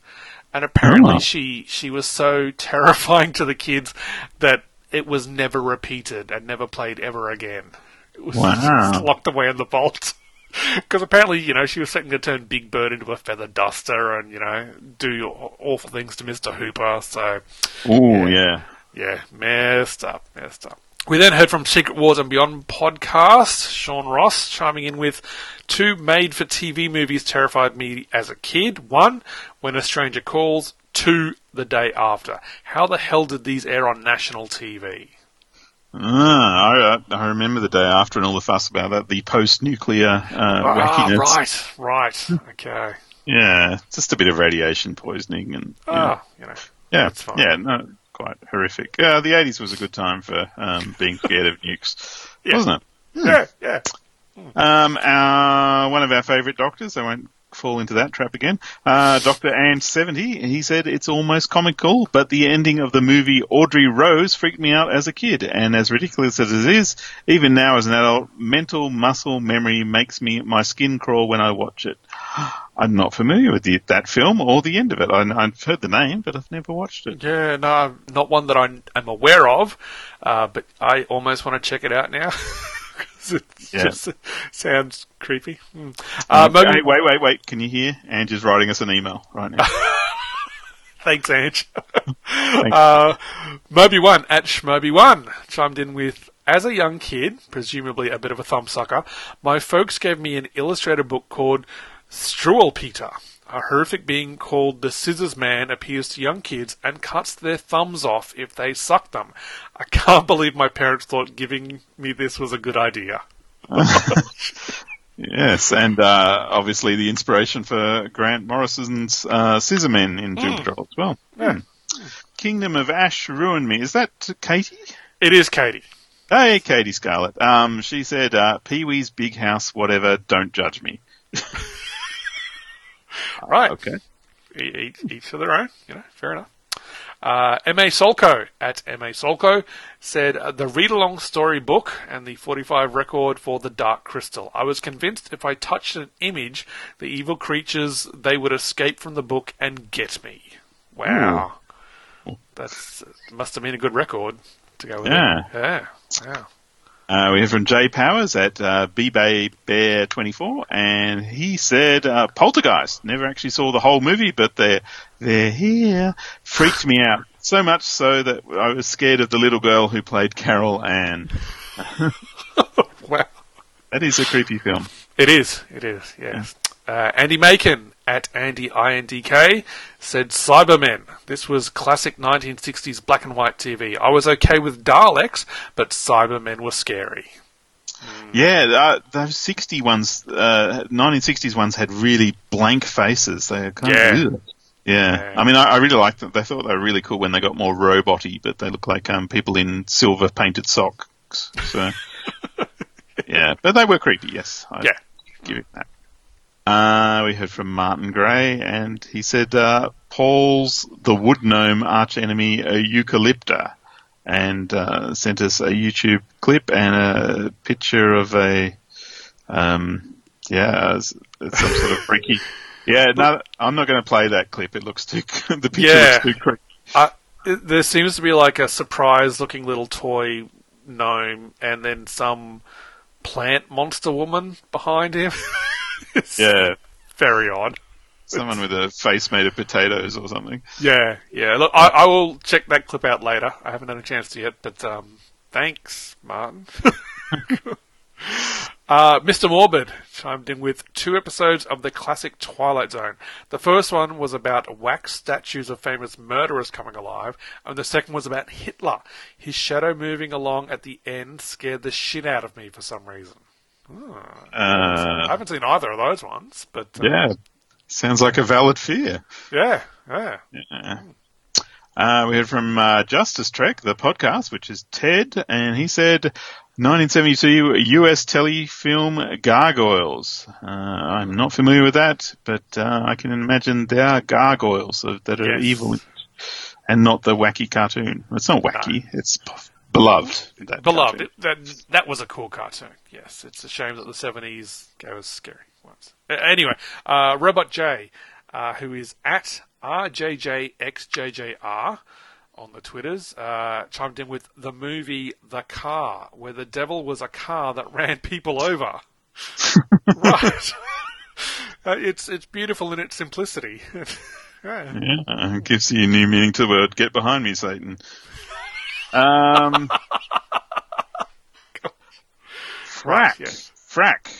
And apparently Oh. she, she was so terrifying to the kids that it was never repeated and never played ever again. It was Wow. just locked away in the vault. Because apparently, you know, she was threatening to turn Big Bird into a feather duster and, you know, do your awful things to Mr. Hooper. So, Oh yeah. yeah, messed up, messed up. We then heard from Secret Wars and Beyond podcast, Sean Ross chiming in with two made for TV movies terrified me as a kid. One, When a Stranger Calls. Two, The Day After. How the hell did these air on national TV? Ah, I, I remember the day after and all the fuss about that, the post-nuclear uh, Ah, wackiness. right, right, okay. Yeah, just a bit of radiation poisoning and yeah, Ah, you know, yeah, that's fine. yeah, no, quite horrific. Uh, the eighties was a good time for um, being scared of nukes, Yeah. wasn't it? yeah, yeah. Um, our, one of our favourite doctors, I won't fall into that trap again. Uh, Doctor Anne seventy, he said it's almost comical, but the ending of the movie Audrey Rose freaked me out as a kid, and as ridiculous as it is, even now as an adult, mental muscle memory makes me my skin crawl when I watch it. I'm not familiar with the, that film or the end of it. I, I've heard the name, but I've never watched it. Yeah, no, not one that I am aware of, uh, but I almost want to check it out now. 'Cause it Yeah. just sounds creepy. Hmm. Uh, maybe, Hey, wait, wait, wait. Can you hear? Angie's writing us an email right now. Thanks, Ange. uh, Moby One at Schmoby One chimed in with, as a young kid, presumably a bit of a thumbsucker, my folks gave me an illustrated book called Struwwelpeter. A horrific being called the Scissors Man appears to young kids and cuts their thumbs off if they suck them. I can't believe my parents thought giving me this was a good idea. Yes, and uh, obviously the inspiration for Grant Morrison's uh, Scissormen in Doom Patrol as well. Hmm. Kingdom of Ash ruined me. Is that Katie? It is Katie. Hey, Katie Scarlett. Um, she said, uh, "Pee Wee's Big House, whatever. Don't judge me." Right. Okay. Each, each to their own, you know, fair enough. Uh, M.A. Solko at M.A. Solko said uh, the read along story book and the 45 record for The Dark Crystal. I was convinced if I touched an image, the evil creatures, they would escape from the book and get me. Wow. That's must have been a good record to go with Yeah. it. Yeah. Wow. Uh, we have from Jay Powers at uh, B-Bay Bear 24, and he said uh, Poltergeist. Never actually saw the whole movie, but they're, they're here. Freaked me out. So much so that I was scared of the little girl who played Carol Anne. Wow. That is a creepy film. It is. It is. Yes. Uh, Andy Macon at Andy INDK said Cybermen. This was classic 1960s black and white TV. I was okay with Daleks, but Cybermen were scary. Yeah, uh, those 60 ones, uh, 1960s ones had really blank faces. They were kind Yeah. of, yeah. Yeah. I mean, I, I really liked them. They thought they were really cool when they got more robot-y, but they look like um, people in silver painted socks. So, yeah, but they were creepy. Yes, I'd Yeah. give it that. Uh, we heard from Martin Gray, and he said uh, Paulus the wood gnome arch enemy a eucalypta, and uh, sent us a YouTube clip and a picture of a, um, yeah, it's, it's some sort of freaky. Yeah, no, I'm not going to play that clip. It looks too. the picture Yeah. looks too creepy. Uh, it- there seems to be like a surprise looking little toy gnome and then some plant monster woman behind him. Yeah, very odd. someone with a face made of potatoes or something. Yeah, yeah. Look, I, I will check that clip out later. I haven't had a chance to yet, but um, thanks, Martin. uh, Mr. Morbid chimed in with two episodes of the classic Twilight Zone. The first one was about wax statues of famous murderers coming alive, and the second was about Hitler. His shadow moving along at the end scared the shit out of me for some reason. I Uh, haven't seen either of those ones, but uh, yeah, sounds like a valid fear. yeah, yeah. Yeah. Uh, we heard from uh, Justice Trek, the podcast, which is Ted, and he said 1972 US telefilm Gargoyles. Uh, I'm not familiar with that, but uh, I can imagine there are gargoyles that- are Yes. evil and not the wacky cartoon. It's not wacky, it's p- beloved. that Beloved. It, that that was a cool cartoon. Yes, it's a shame that the seventies gave us scary ones. Anyway, uh, Robot J, uh, who is at RJJXJJR on the Twitters, uh, chimed in with the movie The Car, where the devil was a car that ran people over. right. Uh, it's it's beautiful in its simplicity. yeah. Yeah, it gives you a new meaning to the word. Get behind me, Satan. Um, Frack. Frack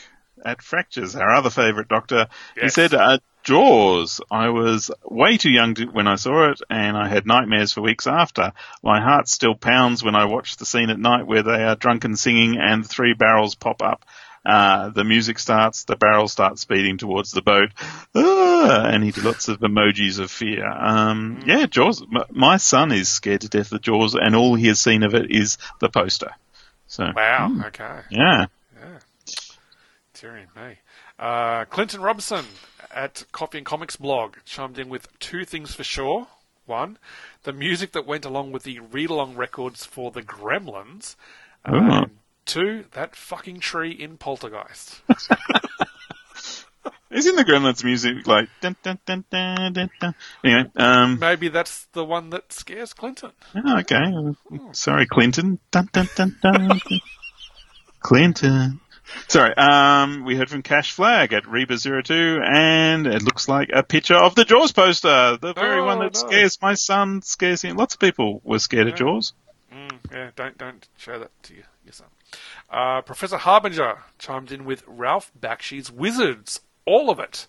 at Fractures, our other favourite doctor. He said, uh, Jaws. I was way too young to, when I saw it, and I had nightmares for weeks after. My heart still pounds when I watch the scene at night where they are drunken singing and three barrels pop up. Uh, the music starts, the barrels start speeding towards the boat, ah, and he did lots of emojis of fear. Um, yeah, Jaws. M- my son is scared to death of Jaws, and all he has seen of it is the poster. So, Wow. hmm, Okay. yeah. Yeah, Tyrion, me. Uh, Clinton Robson at Coffee and Comics blog chimed in with two things for sure. One, the music that went along with the read along records for the Gremlins. Uh, Oh. two, that fucking tree in Poltergeist. Isn't the Gremlins music like dun dun dun dun dun dun? Anyway, um, Maybe that's the one that scares Clinton. oh, okay. Sorry, Clinton. Dun dun dun dun. Clinton. Sorry. Um, we heard from Cash Flag at Reba02, and it looks like a picture of the Jaws poster, the very Oh, one that no. scares my son, scares him. Lots of people were scared of Jaws. Mm, yeah, don't don't show that to your, your son. Uh, Professor Harbinger chimed in with Ralph Bakshi's Wizards, all of it.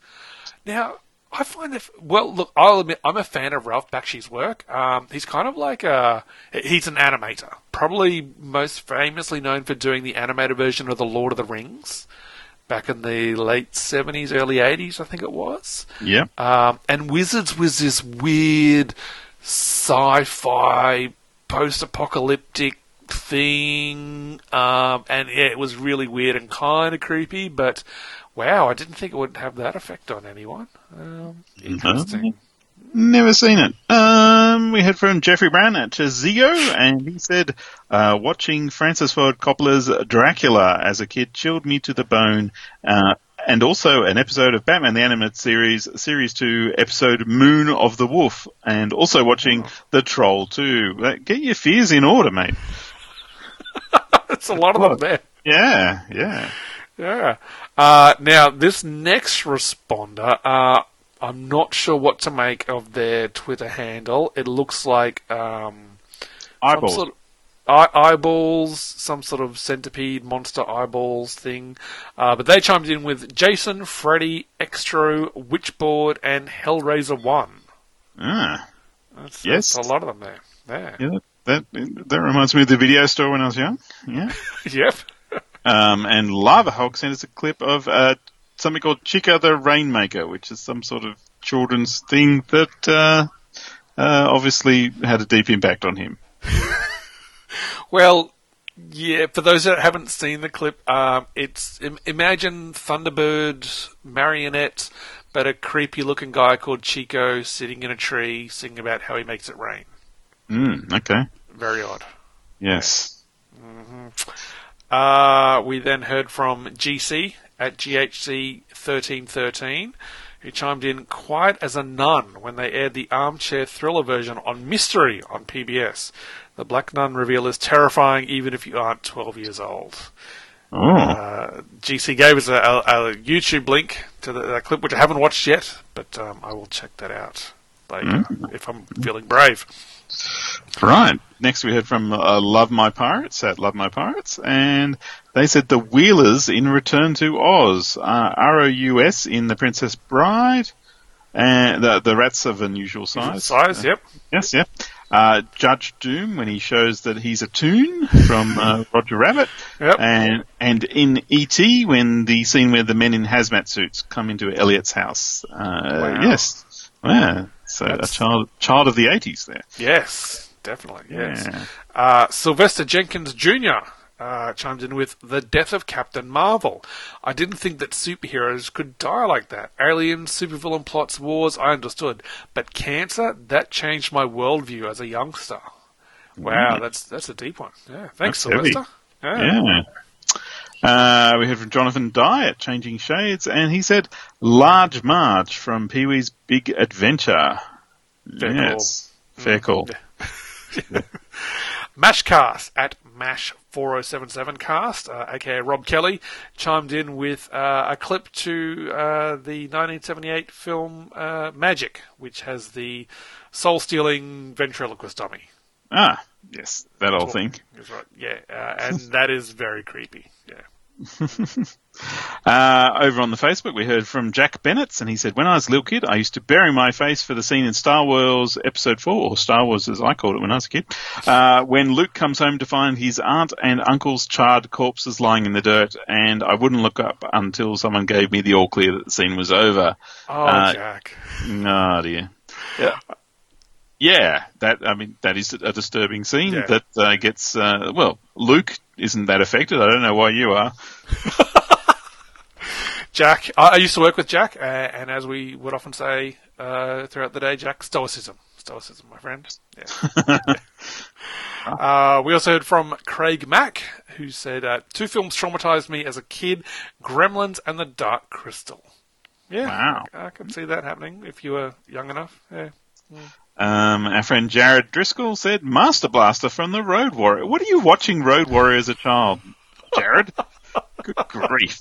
Now, I find that well, look, I'll admit I'm a fan of Ralph Bakshi's work. Um, he's kind of like a he's an animator, probably most famously known for doing the animated version of the Lord of the Rings back in the late 70s, early 80s, I think it was. Yeah. Um, and Wizards was this weird sci-fi post-apocalyptic thing, um, and yeah, it was really weird and kind of creepy. But wow, I didn't think it would have that effect on anyone. Um, interesting. Never seen it. Um, we heard from Jeffrey Brown at Zio, and he said, uh, watching Francis Ford Coppola's Dracula as a kid chilled me to the bone. Uh, and also an episode of Batman the Animated Series, Series 2, episode Moon of the Wolf, and also watching The Troll 2. Uh, Get your fears in order, mate. It's a lot of them there. Yeah, yeah. Yeah. Uh, now, this next responder, uh, I'm not sure what to make of their Twitter handle. It looks like um, some Eyeballs. sort of eye- eyeballs, some sort of centipede monster eyeballs thing. Uh, but they chimed in with Jason, Freddy, Xtro, Witchboard, and Hellraiser One. Ah, That's, Yes. that's a lot of them there. Yeah. yeah, that, that reminds me of the video store when I was young. Yeah. yep. Um, and Lava Hulk sent us a clip of uh, something called Chico the Rainmaker, which is some sort of children's thing that uh, uh, obviously had a deep impact on him. Well, yeah. For those that haven't seen the clip, um, it's im- imagine Thunderbird marionette, but a creepy-looking guy called Chico sitting in a tree singing about how he makes it rain. Mm, okay. Very odd. Yes. Uh, we then heard from GC at GHC thirteen thirteen, who chimed in quiet as a nun when they aired the armchair thriller version on Mystery on PBS. The Black Nun reveal is terrifying even if you aren't twelve years old. Oh. Uh, GC gave us a, a, a YouTube link to the, that clip, which I haven't watched yet, but um, I will check that out later if I'm feeling brave. Right. Next, we heard from uh, Love My Pirates at Love My Pirates, and they said the Wheelers in Return to Oz, uh, R O U S in The Princess Bride, and the the rats of unusual size. Size, yep. Yes, yeah. Uh, Judge Doom when he shows that he's a toon from uh, Roger Rabbit, Yep. and and in E.T. when the scene where the men in hazmat suits come into Elliot's house. Uh, Wow. Yes, yeah. So That's- a child child of the eighties there. Yes, definitely. Yes. Yeah. Uh, Sylvester Jenkins Jr. Uh, chimed in with the death of Captain Marvel. I didn't think that superheroes could die like that. Aliens, supervillain plots, wars, I understood, but cancer that changed my worldview as a youngster. Wow, that's that's a deep one. Yeah, thanks, That's heavy. Sylvester. Yeah. Uh, we heard from Jonathan Dye at Changing Shades, and he said, "Large Marge from Pee Wee's Big Adventure." Fair yes, fair call. Mashcast at Mash4077 cast, uh, aka Rob Kelly, chimed in with uh, a clip to uh, the 1978 film uh, Magic, which has the soul stealing ventriloquist dummy. Ah, yes, that old thing. That's right. Yeah, uh, and that is very creepy. Uh, over on the Facebook, we heard from Jack Bennett, and he said, "When I was a little kid, I used to bury my face for the scene in Star Wars Episode Four, or Star Wars as I called it when I was a kid, uh, when Luke comes home to find his aunt and uncle's charred corpses lying in the dirt, and I wouldn't look up until someone gave me the all clear that the scene was over." Oh, Uh, Jack. Oh dear. Yeah. Yeah, that I mean that is a disturbing scene Yeah. that uh, gets uh, well. Luke isn't that affected. I don't know why you are. Jack, I, used to work with Jack, uh, and as we would often say uh, throughout the day, Jack, stoicism. Stoicism, my friend. Yeah. uh, we also heard from Craig Mack, who said, uh, Two films traumatized me as a kid Gremlins and The Dark Crystal. Yeah, Wow. I, I can see that happening if you were young enough. Yeah. Um, our friend Jared Driscoll said, "Master Blaster from the Road Warrior." What are you watching Road Warrior as a child, Jared? Good grief!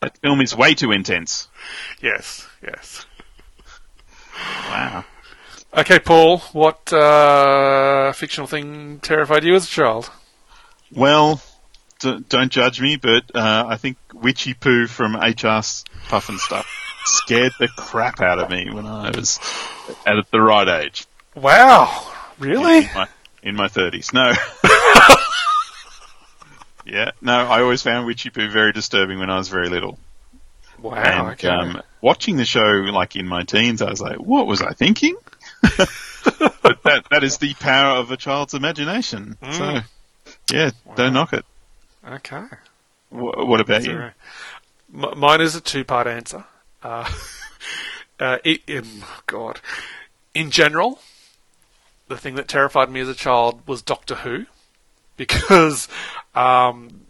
That film is way too intense. Yes, yes. Wow. Okay, Paul, what uh, fictional thing terrified you as a child? Well, d- don't judge me, but uh, I think Witchy Poo from HR's Pufnstuf. Scared the crap out of me when I was at the right age. Wow, really? In my, 30s. No. yeah, no, I always found Witchy Poo very disturbing when I was very little. Wow. and okay. um, watching the show, like in my teens, I was like, what was I thinking? but that, that is the power of a child's imagination. So, yeah, don't knock it. okay. Wh- what about you? Zero. M- mine is a two-part answer. Uh, uh, it, in, God, in general, the thing that terrified me as a child was Doctor Who, because um,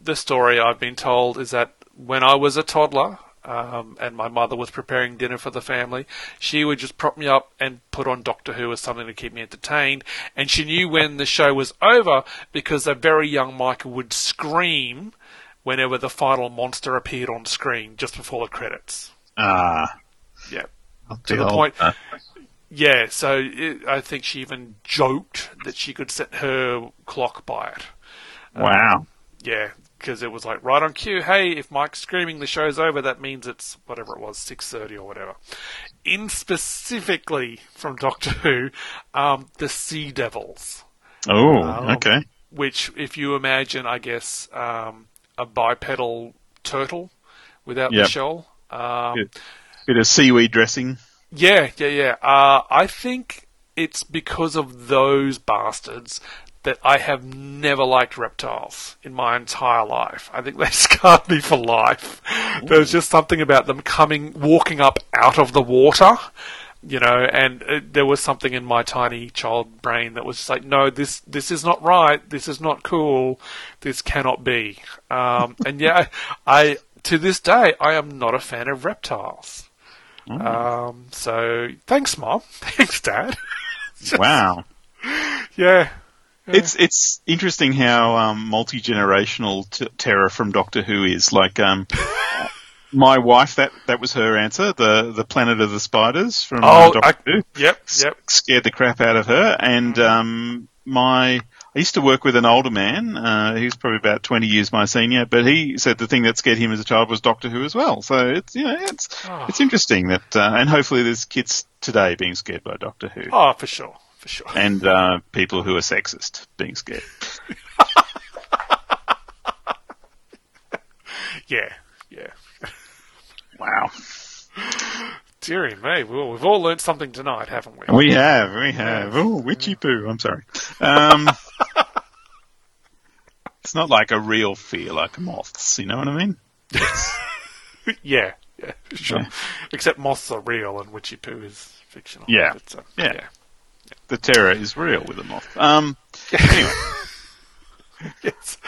the story I've been told is that when I was a toddler. Um, and my mother was preparing dinner for the family. She would just prop me up and put on Doctor Who as something to keep me entertained. And she knew when the show was over because a very young Michael would scream whenever the final monster appeared on screen just before the credits. Ah, Yeah. to the point- Yeah, so it, I think she even joked that she could set her clock by it. wow. Yeah, because it was like right on cue. Hey, if Mike's screaming, the show's over. That means it's whatever it was, six thirty or whatever. In specifically from Doctor Who, um, the Sea Devils, Oh, Um, okay. which, if you imagine, I guess, um, a bipedal turtle without Yep. the shell. Um, Good. Bit of seaweed dressing. Yeah, yeah, yeah. Uh, I think it's because of those bastards that I have never liked reptiles in my entire life. I think they scarred me for life. There's just something about them coming, walking up out of the water, you know, and uh, there was something in my tiny child brain that was just like, no, this this is not right. This is not cool. This cannot be. Um, and yeah, I to this day I am not a fan of reptiles. Um, so thanks, mom. Thanks, dad. Wow. yeah. It's it's interesting how um, multi generational t- terror from Doctor Who is. Like um, my wife, that that was her answer. The the Planet of the Spiders from uh, Oh, Doctor I- Who Yep. Yep. scared the crap out of her. And um, my I used to work with an older man. Uh, he was probably about twenty years my senior, but he said the thing that scared him as a child was Doctor Who as well. So it's you know it's Oh. it's interesting that uh, and hopefully there's kids today being scared by Doctor Who. Oh, for sure. For sure. And uh, people who are sexist being scared. Yeah. Yeah. Wow. Dearie me. Well, we've all learned something tonight, haven't we? We have, we have. Oh, witchy poo. I'm sorry. Um, it's not like a real fear like moths. You know what I mean? yeah. Yeah. Sure. Yeah. Except moths are real and witchy poo is fictional. Yeah. But, uh, Yeah. The terror is real with a moth. Um, anyway, yes.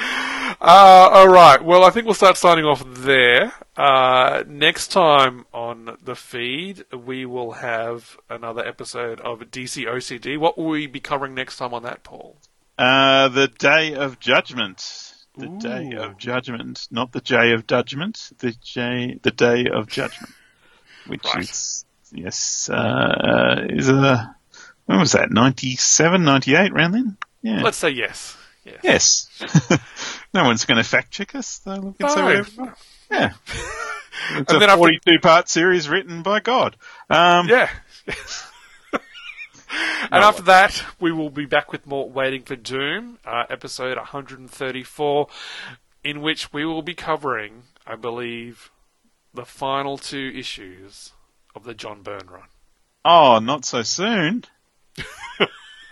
Uh, all right. Well, I think we'll start signing off there. Uh, next time on the feed, we will have another episode of DC OCD. What will we be covering next time on that, Paul? uh, the day of judgment. The day of judgment, not the J of judgment. The J, the day of judgment, which Right. is yes, uh, is a when was that? 97, 98, round then. Yeah. Let's say yes. Yes. Yes. no one's going to fact check us. They'll look and say No, whatever. no. Yeah. It's And a 42 part series written by God. Um, Yeah. and after that, we will be back with more Waiting for Doom, uh, episode 134, in which we will be covering, I believe, the final two issues of the John Byrne run. Oh, not so soon.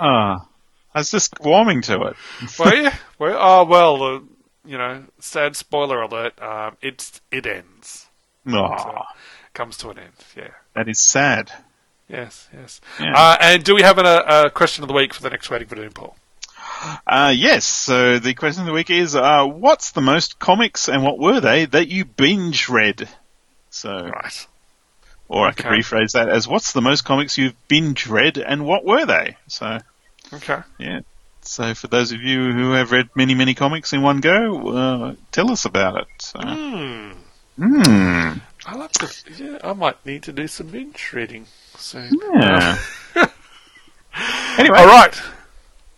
Ah, I was just warming to it. Well, yeah. Well, oh, well, uh, you know, sad spoiler alert, um, it's, it ends. Oh, Comes to an end, yeah. that is sad. Yes, yes. Yeah. Uh, and do we have an, a, question of the week for the next Waiting for Doom, Paul? Uh, yes, so the question of the week is, uh, what's the most comics and what were they that you binge read? So, Right. or I could rephrase that as, what's the most comics you've binge read and what were they? So, Okay. Yeah. So for those of you who have read many, many comics in one go, uh, tell us about it. So, Hmm. hmm. I love to. Yeah, I might need to do some binge reading So. Yeah. anyway, All right.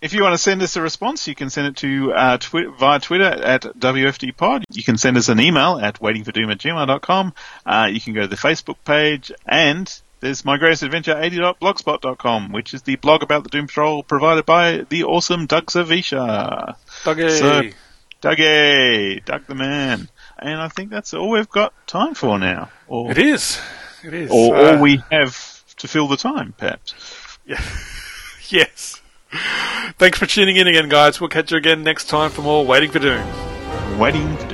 If you want to send us a response, you can send it to uh, twi- via Twitter at WFDpod. You can send us an email at waitingfordoom at gmail.com. Uh, you can go to the Facebook page and there's my greatest adventure 80.blogspot.com, which is the blog about the Doom Patrol provided by the awesome Doug Zawisza. Dougie. So, Dougie, Doug the man. And I think that's all we've got time for now. Or, it is. It is. or Uh, all we have to fill the time, perhaps. yes. Thanks for tuning in again, guys. We'll catch you again next time for more Waiting for Doom. Waiting for Doom.